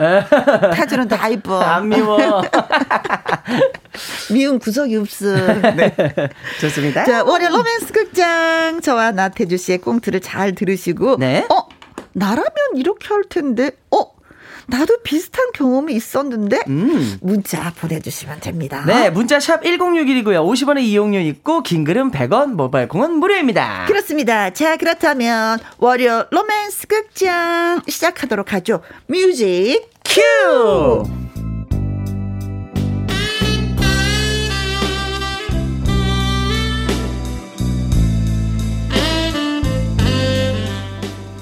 태주는 다 이뻐. 안 미워. 미운 구석이 없어. 네. 좋습니다. 자, 월요 로맨스 극장. 저와 나태주 씨의 꽁트를 잘 들으시고. 네. 어, 나라면 이렇게 할 텐데. 어, 나도 비슷한 경험이 있었는데. 음. 문자 보내주시면 됩니다. 네, 문자 샵 1061이고요. 50원의 이용료 있고 긴 글은 100원, 모바일 콩은 무료입니다. 그렇습니다. 자, 그렇다면 월요 로맨스 극장 시작하도록 하죠. music cue!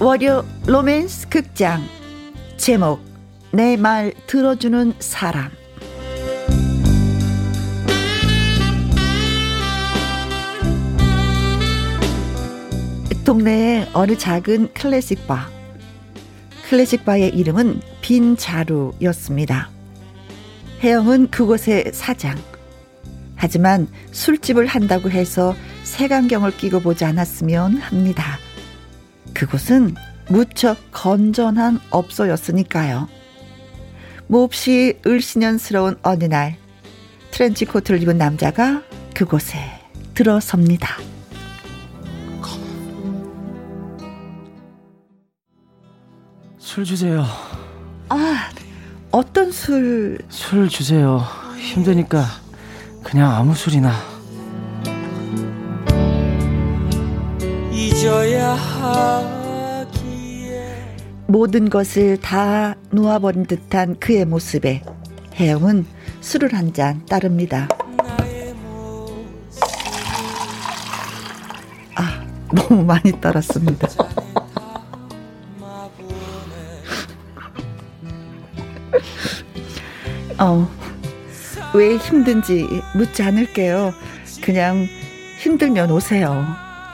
월요 로맨스 극장 제목 내 말 들어주는 사람 동네의 어느 작은 클래식 바 클래식 바의 이름은 빈 자루였습니다. 혜영은 그곳의 사장. 하지만 술집을 한다고 해서 색안경을 끼고 보지 않았으면 합니다. 그곳은 무척 건전한 업소였으니까요. 몹시 을씨년스러운 어느 날 트렌치 코트를 입은 남자가 그곳에 들어섭니다. 술 주세요. 아, 어떤 술? 술 주세요. 힘드니까 그냥 아무 술이나. 잊어야 하기에 모든 것을 다 놓아버린 듯한 그의 모습에 혜영은 술을 한 잔 따릅니다. 아, 너무 많이 따랐습니다. 어, 왜 힘든지 묻지 않을게요. 그냥 힘들면 오세요.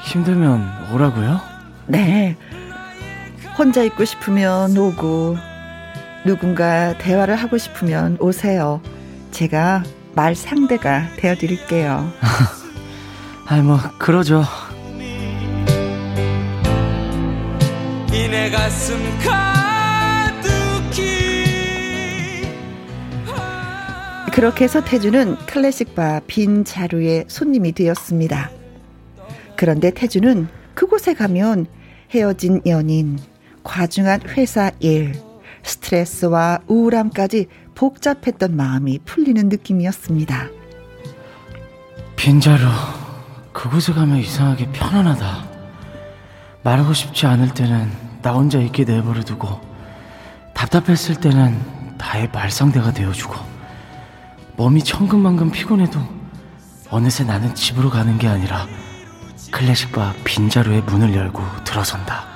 힘들면 오라고요? 네. 혼자 있고 싶으면 오고, 누군가 대화를 하고 싶으면 오세요. 제가 말 상대가 되어 드릴게요. 아이 뭐 그러죠. 이내 가슴 가득히 그렇게 해서 태주는 클래식바 빈 자루의 손님이 되었습니다. 그런데 태주는 그곳에 가면 헤어진 연인, 과중한 회사 일, 스트레스와 우울함까지 복잡했던 마음이 풀리는 느낌이었습니다. 빈자루 그곳에 가면 이상하게 편안하다. 말하고 싶지 않을 때는 나 혼자 있게 내버려 두고 답답했을 때는 나의 말상대가 되어주고 몸이 천근만근 피곤해도 어느새 나는 집으로 가는 게 아니라 클래식바 빈자루의 문을 열고 들어선다.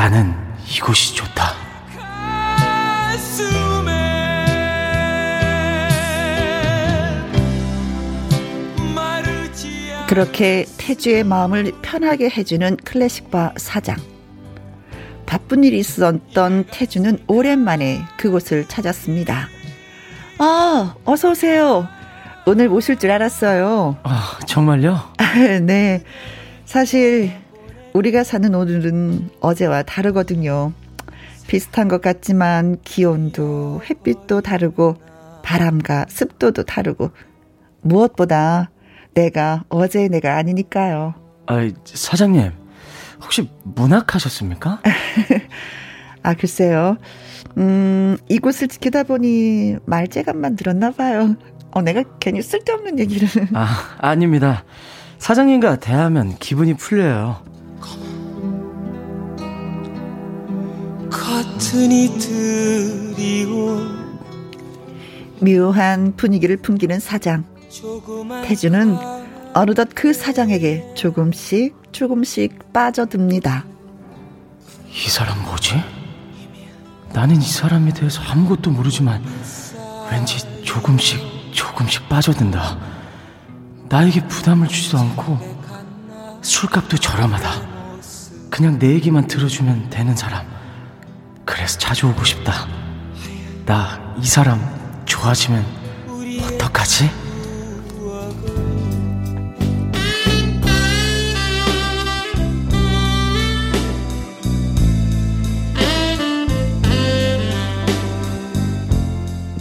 나는 이곳이 좋다. 그렇게 태주의 마음을 편하게 해주는 클래식바 사장. 바쁜 일이 있었던 태주는 오랜만에 그곳을 찾았습니다. 아, 어서 오세요. 오늘 오실 줄 알았어요. 아, 정말요? 네. 사실 우리가 사는 오늘은 어제와 다르거든요. 비슷한 것 같지만 기온도 햇빛도 다르고 바람과 습도도 다르고 무엇보다 내가 어제 내가 아니니까요. 아, 사장님. 혹시 문학하셨습니까? 아, 글쎄요. 음, 이곳을 지키다 보니 말재간만 들었나 봐요. 어, 내가 괜히 쓸데없는 얘기를. 아, 아닙니다. 사장님과 대하면 기분이 풀려요. 같은 이들이고 묘한 분위기를 풍기는 사장. 태주는 어느덧 그 사장에게 조금씩 조금씩 빠져듭니다. 이 사람 뭐지? 나는 이 사람에 대해서 아무것도 모르지만 왠지 조금씩 조금씩 빠져든다. 나에게 부담을 주지도 않고 술값도 저렴하다. 그냥 내 얘기만 들어주면 되는 사람. 그래서 자주 오고 싶다. 나 이 사람 좋아지면 어떡하지?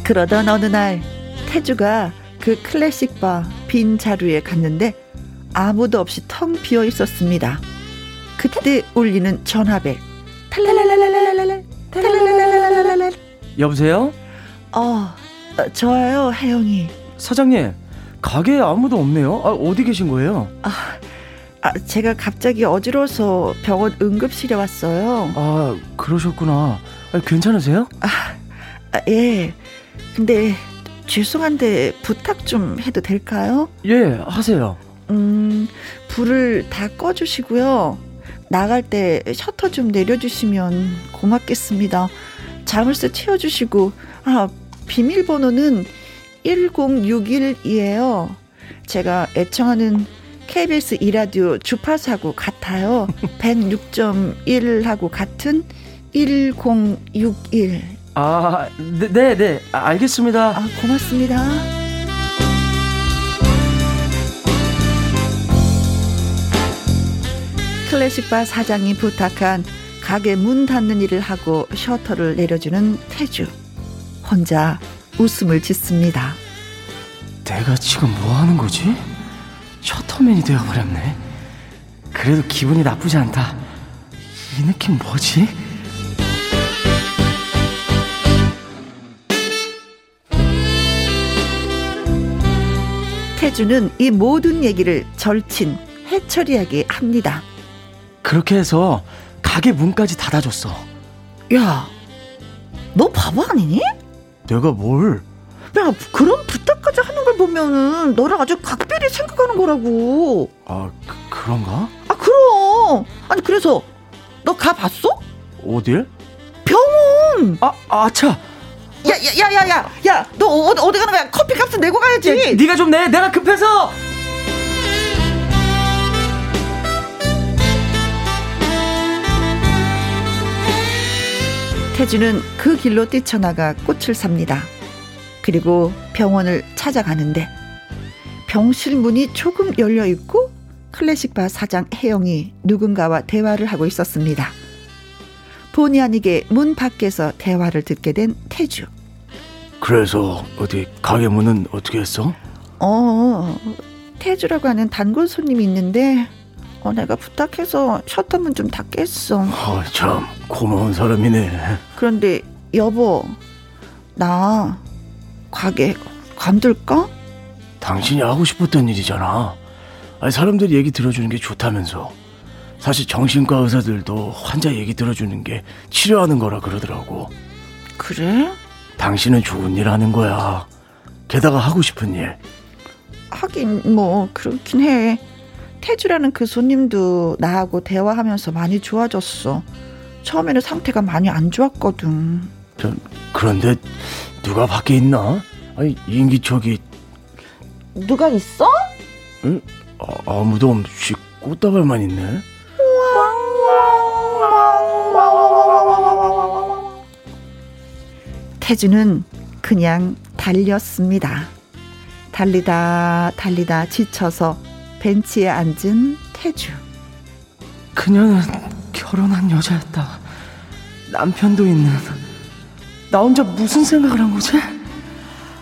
그러던 어느 날 태주가 그 클래식 바 빈 자루에 갔는데 아무도 없이 텅 비어 있었습니다. 그때 울리는 전화벨. 탈랄랄랄랄랄랄 탈랄랄랄랄랄. 여보세요? 어, 어, 저예요, 혜영이. 사장님, 가게에 아무도 없네요. 아, 어디 계신 거예요? 아, 제가 갑자기 어지러워서 병원 응급실에 왔어요. 아, 그러셨구나. 아, 괜찮으세요? 아, 예. 근데 죄송한데 부탁 좀 해도 될까요? 예, 하세요. 음, 불을 다 꺼주시고요. 나갈 때 셔터 좀 내려주시면 고맙겠습니다. 자물쇠 채워주시고, 아, 비밀번호는 1061이에요. 제가 애청하는 KBS 이라디오 주파수하고 같아요. 106.1하고 같은 1061. 아, 네, 네, 네. 아, 알겠습니다. 아, 고맙습니다. 클래식바 사장이 부탁한 가게 문 닫는 일을 하고 셔터를 내려주는 태주. 혼자 웃음을 짓습니다. 내가 지금 뭐 하는 거지? 셔터맨이 되어버렸네. 그래도 기분이 나쁘지 않다. 이 느낌 뭐지? 태주는 이 모든 얘기를 절친 해처리하게 합니다. 그렇게 해서 가게 문까지 닫아줬어. 야, 너 바보 아니니? 내가 뭘? 야, 그런 부탁까지 하는 걸 보면은 너를 아주 각별히 생각하는 거라고. 아, 그, 그런가? 아, 그럼. 아니, 그래서 너 가봤어? 어딜? 병원. 아, 아차. 야, 야, 야, 야, 야, 야, 너 어디, 어디 가는 거야? 커피 값은 내고 가야지. 네가 좀 내. 내가 급해서. 태주는 그 길로 뛰쳐나가 꽃을 삽니다. 그리고 병원을 찾아가는데 병실 문이 조금 열려 있고 클래식바 사장 혜영이 누군가와 대화를 하고 있었습니다. 본의 아니게 문 밖에서 대화를 듣게 된 태주. 그래서 어디 가게 문은 어떻게 했어? 어, 태주라고 하는 단골 손님이 있는데 어, 내가 부탁해서 셔터문 좀 닫게 했어. 아, 참 고마운 사람이네. 그런데 여보, 나 가게 관둘까? 당신이 하고 싶었던 일이잖아. 아니, 사람들이 얘기 들어주는 게 좋다면서. 사실 정신과 의사들도 환자 얘기 들어주는 게 치료하는 거라 그러더라고. 그래? 당신은 좋은 일 하는 거야. 게다가 하고 싶은 일. 하긴 뭐 그렇긴 해. 태주라는 그 손님도 나하고 대화하면서 많이 좋아졌어. 처음에는 상태가 많이 안 좋았거든. 저, 그런데 누가 밖에 있나? 아니 인기척이 누가 있어? 응? 아, 아무도 없이 꽃다발만 있네. 태주는 그냥 달렸습니다. 달리다 달리다 지쳐서 벤치에 앉은 태주. 그녀는 결혼한 여자였다. 남편도 있는. 나 혼자 무슨 생각을 한 거지?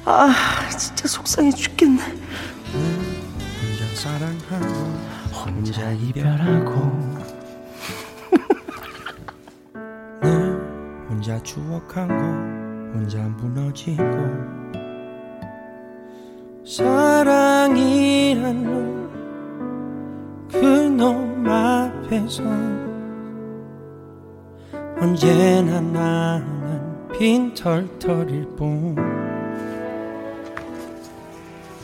아, 진짜 속상해 죽겠네. 혼자 사랑하고 혼자 이별하고. 늘 혼자 추억하고 혼자 무너지고 사랑이란 놈그 놈 앞에서 언제나 나는 빈털터릴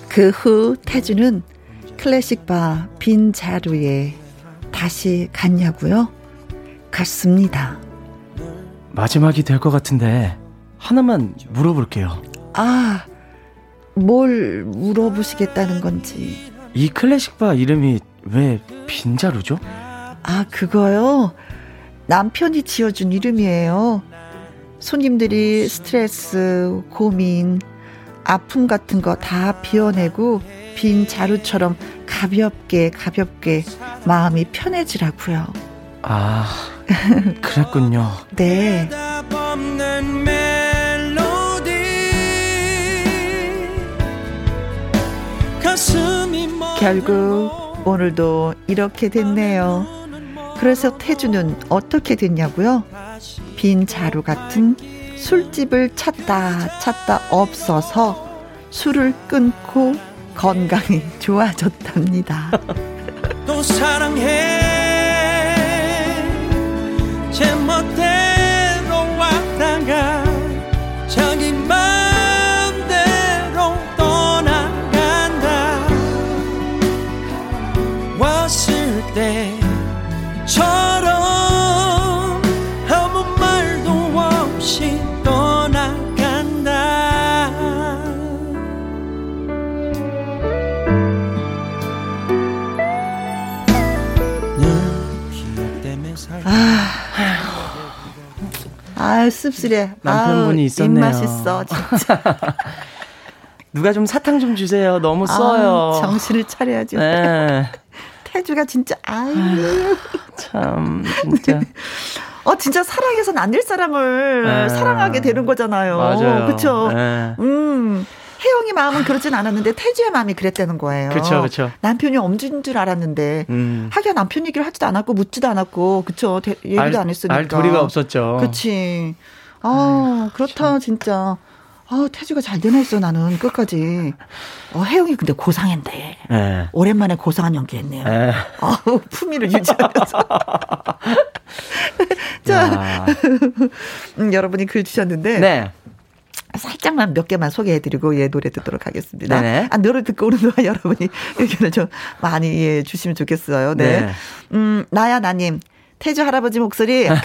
뿐그 후 태주는 클래식 바 빈 자루에 다시 갔냐고요? 갔습니다. 마지막이 될 것 같은데 하나만 물어볼게요. 아, 뭘 물어보시겠다는 건지. 이 클래식 바 이름이 왜 빈자루죠? 아, 그거요? 남편이 지어준 이름이에요. 손님들이 스트레스, 고민, 아픔 같은 거 다 비워내고 빈 자루처럼 가볍게 가볍게 마음이 편해지라고요. 아, 그랬군요. 네. 결국 오늘도 이렇게 됐네요. 그래서 태주는 어떻게 됐냐고요? 빈 자루 같은 술집을 찾다 찾다 없어서 술을 끊고 건강이 좋아졌답니다. 또 사랑해 제멋대 아 씁쓸해. 남편분이 아우, 있었네요. 입맛 있어 진짜. 누가 좀 사탕 좀 주세요. 너무 아, 써요. 정신을 차려야죠. 네. 태주가 진짜 아유. 참 진짜. 어 진짜 사랑해서는 안될 사람을 네. 사랑하게 되는 거잖아요. 맞아요. 그렇죠. 네. 음. 혜영이 마음은 그렇진 않았는데 태주의 마음이 그랬다는 거예요. 그쵸, 그쵸. 남편이 엄준 줄 알았는데 음. 하기야 남편 얘기를 하지도 않았고 묻지도 않았고 그쵸 대- 얘기도 알- 안 했으니까. 알 도리가 없었죠. 그치. 아 그렇다 진짜. 아 태주가 잘 되나 했어 나는 끝까지. 어 혜영이 근데 고상인데 네. 오랜만에 고상한 연기했네요. 네. 아우 품위를 유지하면서. 자 야. 음, 여러분이 글 주셨는데 네. 살짝만 몇 개만 소개해드리고 예 노래 듣도록 하겠습니다. 네네. 아 노래 듣고 오는 동안 여러분이 의견을 좀 많이 예 주시면 좋겠어요. 네. 네. 음 나야 나님. 태주 할아버지 목소리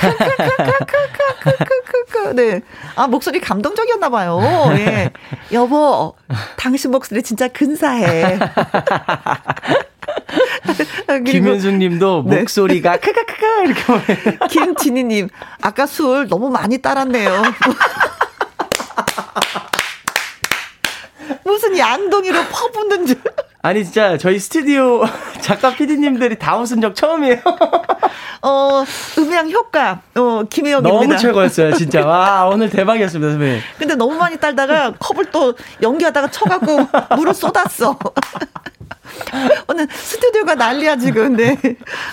크크크크크크크크크 네. 아 목소리 감동적이었나 봐요. 예. 여보, 당신 목소리 진짜 근사해. 그리고 김현숙님도 네. 목소리가 크크크크 이렇게. 김진희 님, 아까 술 너무 많이 따랐네요. 무슨 양동이로 퍼붓는 줄. 아니 진짜 저희 스튜디오 작가 PD님들이 다 웃은 적 처음이에요. 어, 음향 효과, 어, 김혜영입니다. 너무 최고였어요, 진짜. 와 오늘 대박이었습니다, 선배님. 근데 너무 많이 딸다가 컵을 또 연기하다가 쳐갖고 물을 쏟았어. 오늘 스튜디오가 난리야 지금. 네.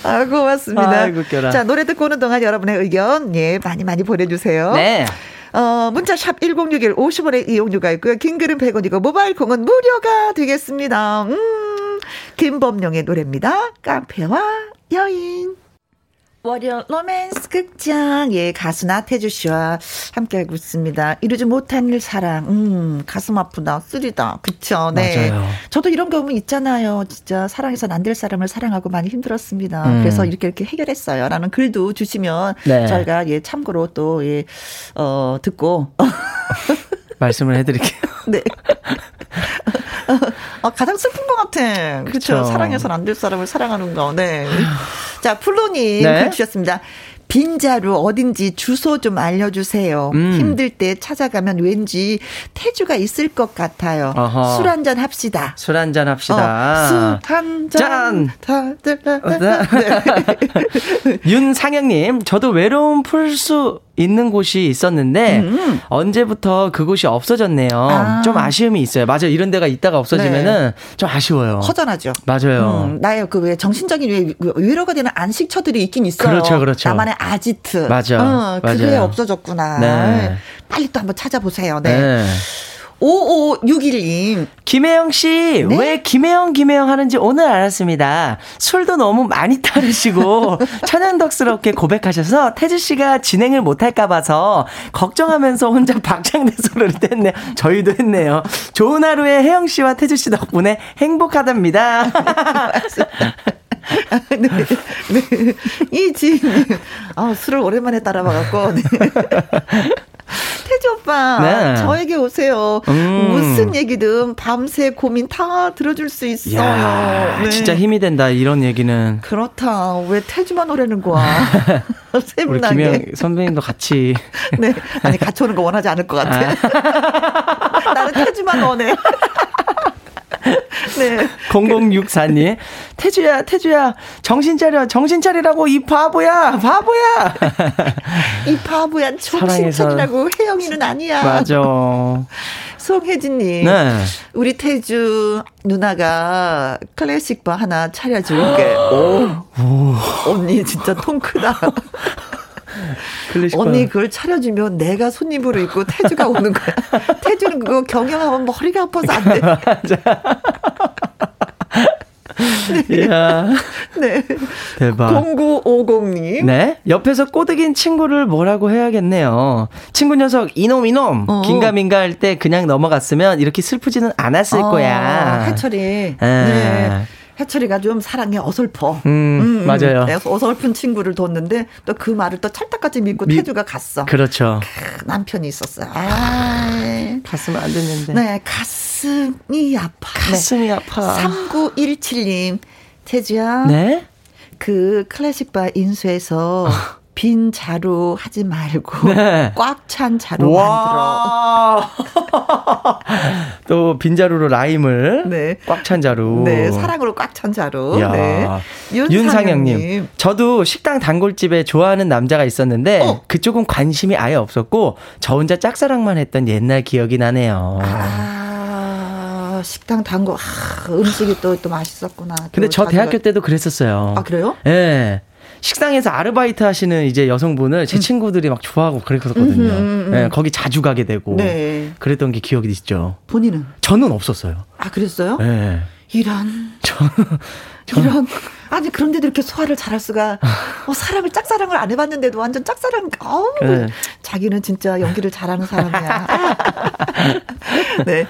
아 고맙습니다. 아이고. 자 노래 듣고 오는 동안 여러분의 의견 예 많이 많이 보내주세요. 네. 어, 문자샵 1061 50원의 이용료가 있고요. 긴 글은 100원이고 모바일 콩은 무료가 되겠습니다. 음, 김범용의 노래입니다. 깡패와 여인. 월요 로맨스 극장 예 가수 나태주 씨와 함께하고 있습니다. 이루지 못한 일 사랑 음 가슴 아프다 쓰리다 그쵸 네 맞아요. 저도 이런 경우 있잖아요 진짜 사랑해선 안될 사람을 사랑하고 많이 힘들었습니다. 음. 그래서 이렇게 이렇게 해결했어요 라는 글도 주시면 네. 저희가 예 참고로 또 예 어 듣고 말씀을 해드릴게요. 네. 어, 가장 슬픈 것 같아. 그렇죠. 사랑해서는 안 될 사람을 사랑하는 거. 네. 자, 플로님 네. 글 주셨습니다. 빈자루 어딘지 주소 좀 알려주세요. 음. 힘들 때 찾아가면 왠지 태주가 있을 것 같아요. 어허. 술 한잔 합시다. 술 한잔 어, 합시다. 술한 짠! 잔. 다들 네. 윤상영님, 저도 외로움 풀 수 있는 곳이 있었는데 음. 언제부터 그곳이 없어졌네요. 아. 좀 아쉬움이 있어요. 맞아요. 이런 데가 있다가 없어지면은 좀 아쉬워요. 허전하죠. 맞아요. 음, 나의 그왜 정신적인 왜 위로가 되는 안식처들이 있긴 있어요. 그렇죠, 그렇죠. 나만의 아지트. 맞아, 어, 그게 맞아요. 없어졌구나. 네. 빨리 또 한번 찾아보세요. 네. 네. 5561님. 김혜영 씨, 네? 왜 김혜영, 김혜영 하는지 오늘 알았습니다. 술도 너무 많이 따르시고, 천연덕스럽게 고백하셔서 태주 씨가 진행을 못할까 봐서, 걱정하면서 혼자 박장대 소리를 뗐네요. 저희도 했네요. 좋은 하루에 혜영 씨와 태주 씨 덕분에 행복하답니다. 네. 네. 이 지인님. 아, 술을 오랜만에 따라 봐갖고. 네. 태주 오빠, 네. 저에게 오세요. 음. 무슨 얘기든 밤새 고민 다 들어줄 수 있어요. 이야, 네. 진짜 힘이 된다, 이런 얘기는. 그렇다. 왜 태주만 오라는 거야? 우리. 김혜영 선배님도 같이. 네. 아니, 같이 오는 거 원하지 않을 것 같아. 나는 태주만 원해. 네. 0064님, 태주야, 태주야, 정신 차려, 정신 차리라고, 이 바보야, 바보야! 이 바보야, 사랑해서. 정신 차리라고 혜영이는 아니야. 맞아. 송혜진님. 네. 우리 태주 누나가 클래식 바 하나 차려줄게. 오. 언니 진짜 통 크다. 언니 바. 그걸 차려주면 내가 손님으로 있고 태주가 오는 거야. 태주는 그거 경영하면 머리가 아파서 안 돼. 이야, 네. 대박. 0950님. 네. 옆에서 꼬드긴 친구를 뭐라고 해야겠네요. 친구 녀석, 이놈, 이놈. 어. 긴가민가 할 때 그냥 넘어갔으면 이렇게 슬프지는 않았을 어, 거야. 해철이. 에. 네. 해철이가 좀 사랑에 어설퍼. 음, 맞아요. 네, 어설픈 친구를 뒀는데 또 그 말을 또 찰떡같이 믿고 미- 태주가 갔어. 그렇죠. 그 남편이 있었어요. 아, 갔으면 안 됐는데. 네, 가슴이 아파. 가슴이 아파. 3917님, 태주야. 네? 그 클래식바 인수해서 빈 자루 하지 말고 네. 꽉찬 자루 만들어. 와. 또 빈 자루로 라임을 네. 꽉찬 자루. 네, 사랑으로 꽉 찬 자루. 야. 네. 윤상영 님, 저도 식당 단골집에 좋아하는 남자가 있었는데 어. 그쪽은 관심이 아예 없었고 저 혼자 짝사랑만 했던 옛날 기억이 나네요. 아, 식당 단골, 아, 음식이 또, 또 맛있었구나. 또 근데 저 대학교 때도 그랬었어요. 아, 그래요? 예. 식당에서 아르바이트 하시는 이제 여성분을 제 친구들이 막 좋아하고 그랬었거든요. 음, 음, 음. 예, 거기 자주 가게 되고. 네. 그랬던 게 기억이 있죠. 본인은? 저는 없었어요. 아, 그랬어요? 예. 이런. 저는 이런. 아니, 그런데도 이렇게 소화를 잘할 수가. 어, 사람을 짝사랑을 안 해봤는데도 완전 짝사랑, 어우. 네. 자기는 진짜 연기를 잘하는 사람이야. 네.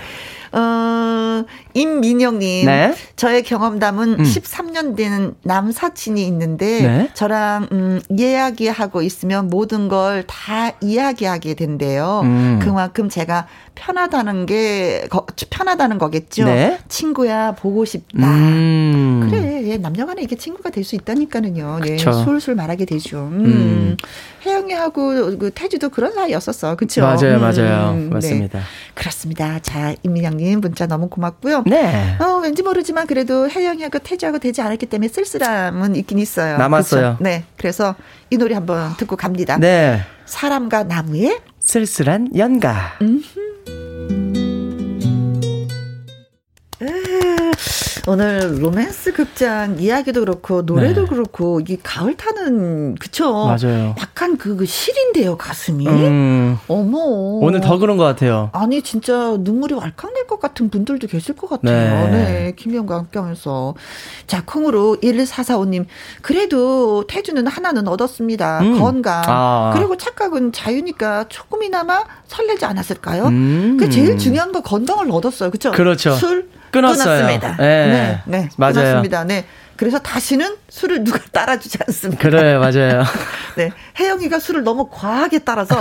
어, 임민영님. 네. 저의 경험담은 음. 13년 된 남사친이 있는데, 네. 저랑, 음, 이야기하고 있으면 모든 걸 다 이야기하게 된대요. 음. 그만큼 제가 편하다는 게, 거- 편하다는 거겠죠. 네. 친구야, 보고 싶다. 음. 그래, 예, 남녀간에 이게 친구가 될 수 있다니까는요. 예, 그쵸. 술술 말하게 되죠. 음. 음. 혜영이하고 그 태주도 그런 사이였었어. 그쵸? 맞아요, 음, 맞아요. 네. 맞습니다. 그렇습니다. 자, 임민영님 문자 너무 고맙고요. 네. 어, 왠지 모르지만 그래도 혜영이하고 태주하고 되지 않았기 때문에 쓸쓸함은 있긴 있어요. 남았어요. 그쵸? 네. 그래서 이 노래 한번 듣고 갑니다. 네. 사람과 나무의 쓸쓸한 연가. 음. 오늘 로맨스 극장 이야기도 그렇고 노래도 네. 그렇고 이게 가을 타는 그쵸? 맞아요. 약간 그, 그 실인데요 가슴이. 음, 어머. 오늘 더 그런 것 같아요. 아니 진짜 눈물이 왈칵 날 것 같은 분들도 계실 것 같아요. 네. 네, 김희영과 함께하면서 자 콩으로 1445님 그래도 태주는 하나는 얻었습니다. 음. 건강 아. 그리고 착각은 자유니까 조금이나마 설레지 않았을까요? 음. 그 제일 중요한 거 건강을 얻었어요. 그렇죠? 그렇죠. 술 끊었어요. 끊었습니다. 네. 네, 네, 맞아요. 끊었습니다. 네. 그래서 다시는 술을 누가 따라주지 않습니다. 그래, 맞아요. 네, 혜영이가 술을 너무 과하게 따라서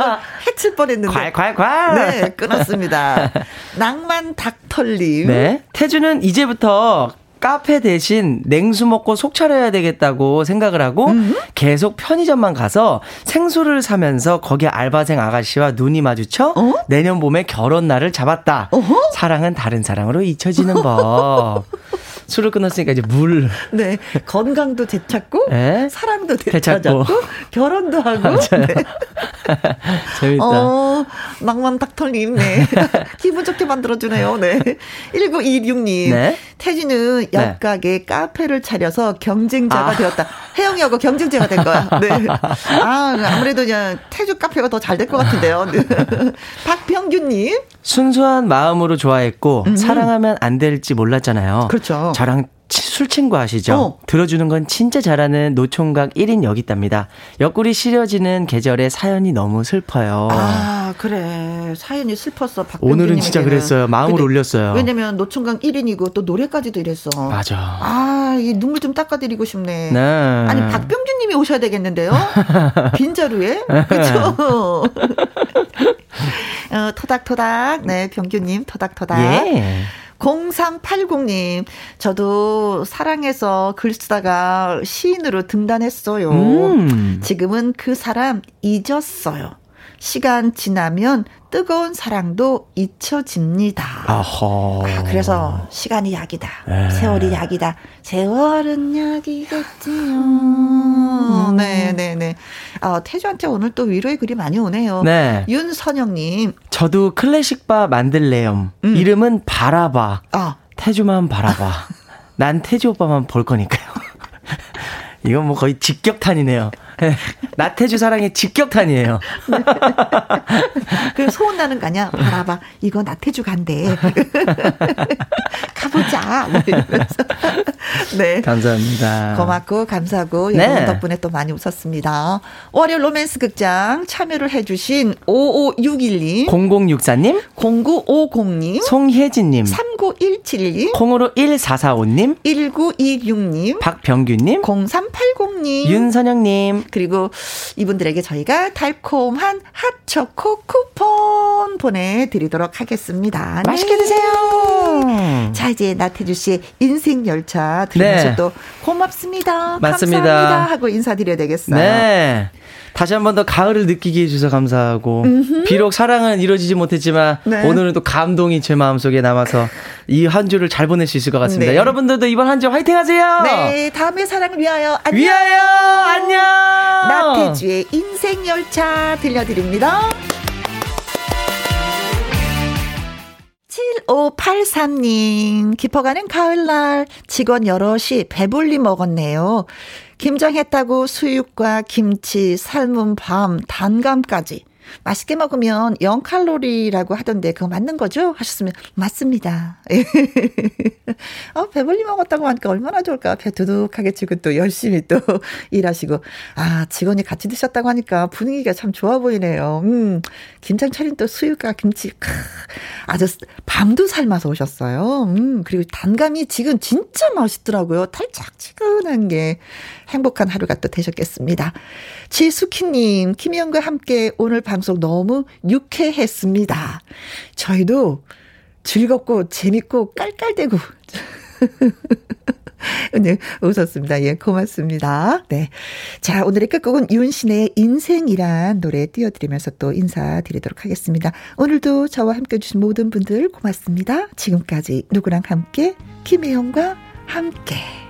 해칠 뻔했는데. 콸콸콸! 네, 끊었습니다. 낭만 닭털님. 네. 태주는 이제부터 카페 대신 냉수 먹고 속 차려야 되겠다고 생각을 하고 계속 편의점만 가서 생수를 사면서 거기 알바생 아가씨와 눈이 마주쳐 어? 내년 봄에 결혼 날을 잡았다. 사랑은 다른 사랑으로 잊혀지는 법. 술을 끊었으니까 이제 물. 네, 건강도 되찾고, 네. 사랑도 되찾고. 결혼도 하고. 네. 재밌다. 어, 낭만 닭털님, 네. 기분 좋게 만들어주네요, 네. 1926님. 네. 태진은 옆가게 카페를 차려서 경쟁자가 아. 되었다. 혜영이하고 경쟁자가 된 거야. 네. 아, 아무래도 그냥 태주 카페가 더 잘 될 것 같은데요. 네. 박병규님. 순수한 마음으로 좋아했고 사랑하면 안 될지 몰랐잖아요. 음. 그렇죠. 저랑 치- 술 친구 아시죠? 어. 들어주는 건 진짜 잘하는 노총각 1인 여기 있답니다. 옆구리 시려지는 계절에 사연이 너무 슬퍼요. 아, 그래. 사연이 슬펐어. 오늘은 진짜 그랬어요. 마음을 올렸어요. 왜냐면 노총각 1인이고 또 노래까지도 이랬어. 맞아. 아, 이 눈물 좀 닦아드리고 싶네. 네. 아니 박병준 님이 오셔야 되겠는데요. 빈자루에 그렇죠. 어, 토닥토닥 네 병규님 토닥토닥. 예. 0380님, 저도 사랑해서 글 쓰다가 시인으로 등단했어요. 음. 지금은 그 사람 잊었어요. 시간 지나면 뜨거운 사랑도 잊혀집니다. 아허. 아, 그래서 시간이 약이다. 네. 세월이 약이다. 세월은 약이겠지요. 네네네. 어, 태주한테 오늘 또 위로의 글이 많이 오네요. 네. 윤선영님, 저도 클래식바 만들래요. 음. 이름은 바라봐. 아, 태주만 바라봐. 난 태주 오빠만 볼 거니까요. 이건 뭐 거의 직격탄이네요. 예. 나태주 사랑의 직격탄이에요. 그 소문 나는 거 아니야? 바라봐. 이거 나태주 간대. 가보자. 뭐 이러면서. 네. 감사합니다. 고맙고 감사하고 네. 여러분 덕분에 또 많이 웃었습니다. 월요 로맨스 극장 참여를 해주신 5561님, 0064님, 0950님, 송혜진님, 3917님, 콩으로 1445님, 1926님, 박병규님, 0380님, 윤선영님, 그리고 이분들에게 저희가 달콤한 핫초코 쿠폰 보내드리도록 하겠습니다. 네. 맛있게 드세요. 자, 이제 나태주 씨의 인생 열차 들으면서 네. 또 고맙습니다. 맞습니다. 감사합니다. 하고 인사드려야 되겠어요. 네. 다시 한 번 더 가을을 느끼게 해주셔서 감사하고 비록 사랑은 이루어지지 못했지만 네. 오늘은 또 감동이 제 마음속에 남아서 이 한 주를 잘 보낼 수 있을 것 같습니다. 네. 여러분들도 이번 한 주 화이팅 하세요. 네, 다음의 사랑을 위하여 안녕. 위하여 안녕. 나태주의 인생 열차 들려드립니다. 7583님, 깊어가는 가을날 직원 여럿이 배불리 먹었네요. 김장했다고 수육과 김치, 삶은 밤, 단감까지. 맛있게 먹으면 0칼로리라고 하던데 그거 맞는 거죠? 하셨으면 맞습니다. 어, 배불리 먹었다고 하니까 얼마나 좋을까. 배 두둑하게 치고 또 열심히 또 일하시고. 아, 직원이 같이 드셨다고 하니까 분위기가 참 좋아 보이네요. 음, 김장 차린 또 수육과 김치. 크, 아주 밤도 삶아서 오셨어요. 음, 그리고 단감이 지금 진짜 맛있더라고요. 달짝지근한 게 행복한 하루가 또 되셨겠습니다. 지수키님, 김희영과 함께 오늘 방송 너무 유쾌했습니다. 저희도 즐겁고 재밌고 깔깔대고 네, 웃었습니다. 예, 고맙습니다. 네. 자, 오늘의 끝곡은 윤신의 인생이란 노래 띄워드리면서 또 인사드리도록 하겠습니다. 오늘도 저와 함께 해주신 모든 분들 고맙습니다. 지금까지 누구랑 함께, 김혜영과 함께.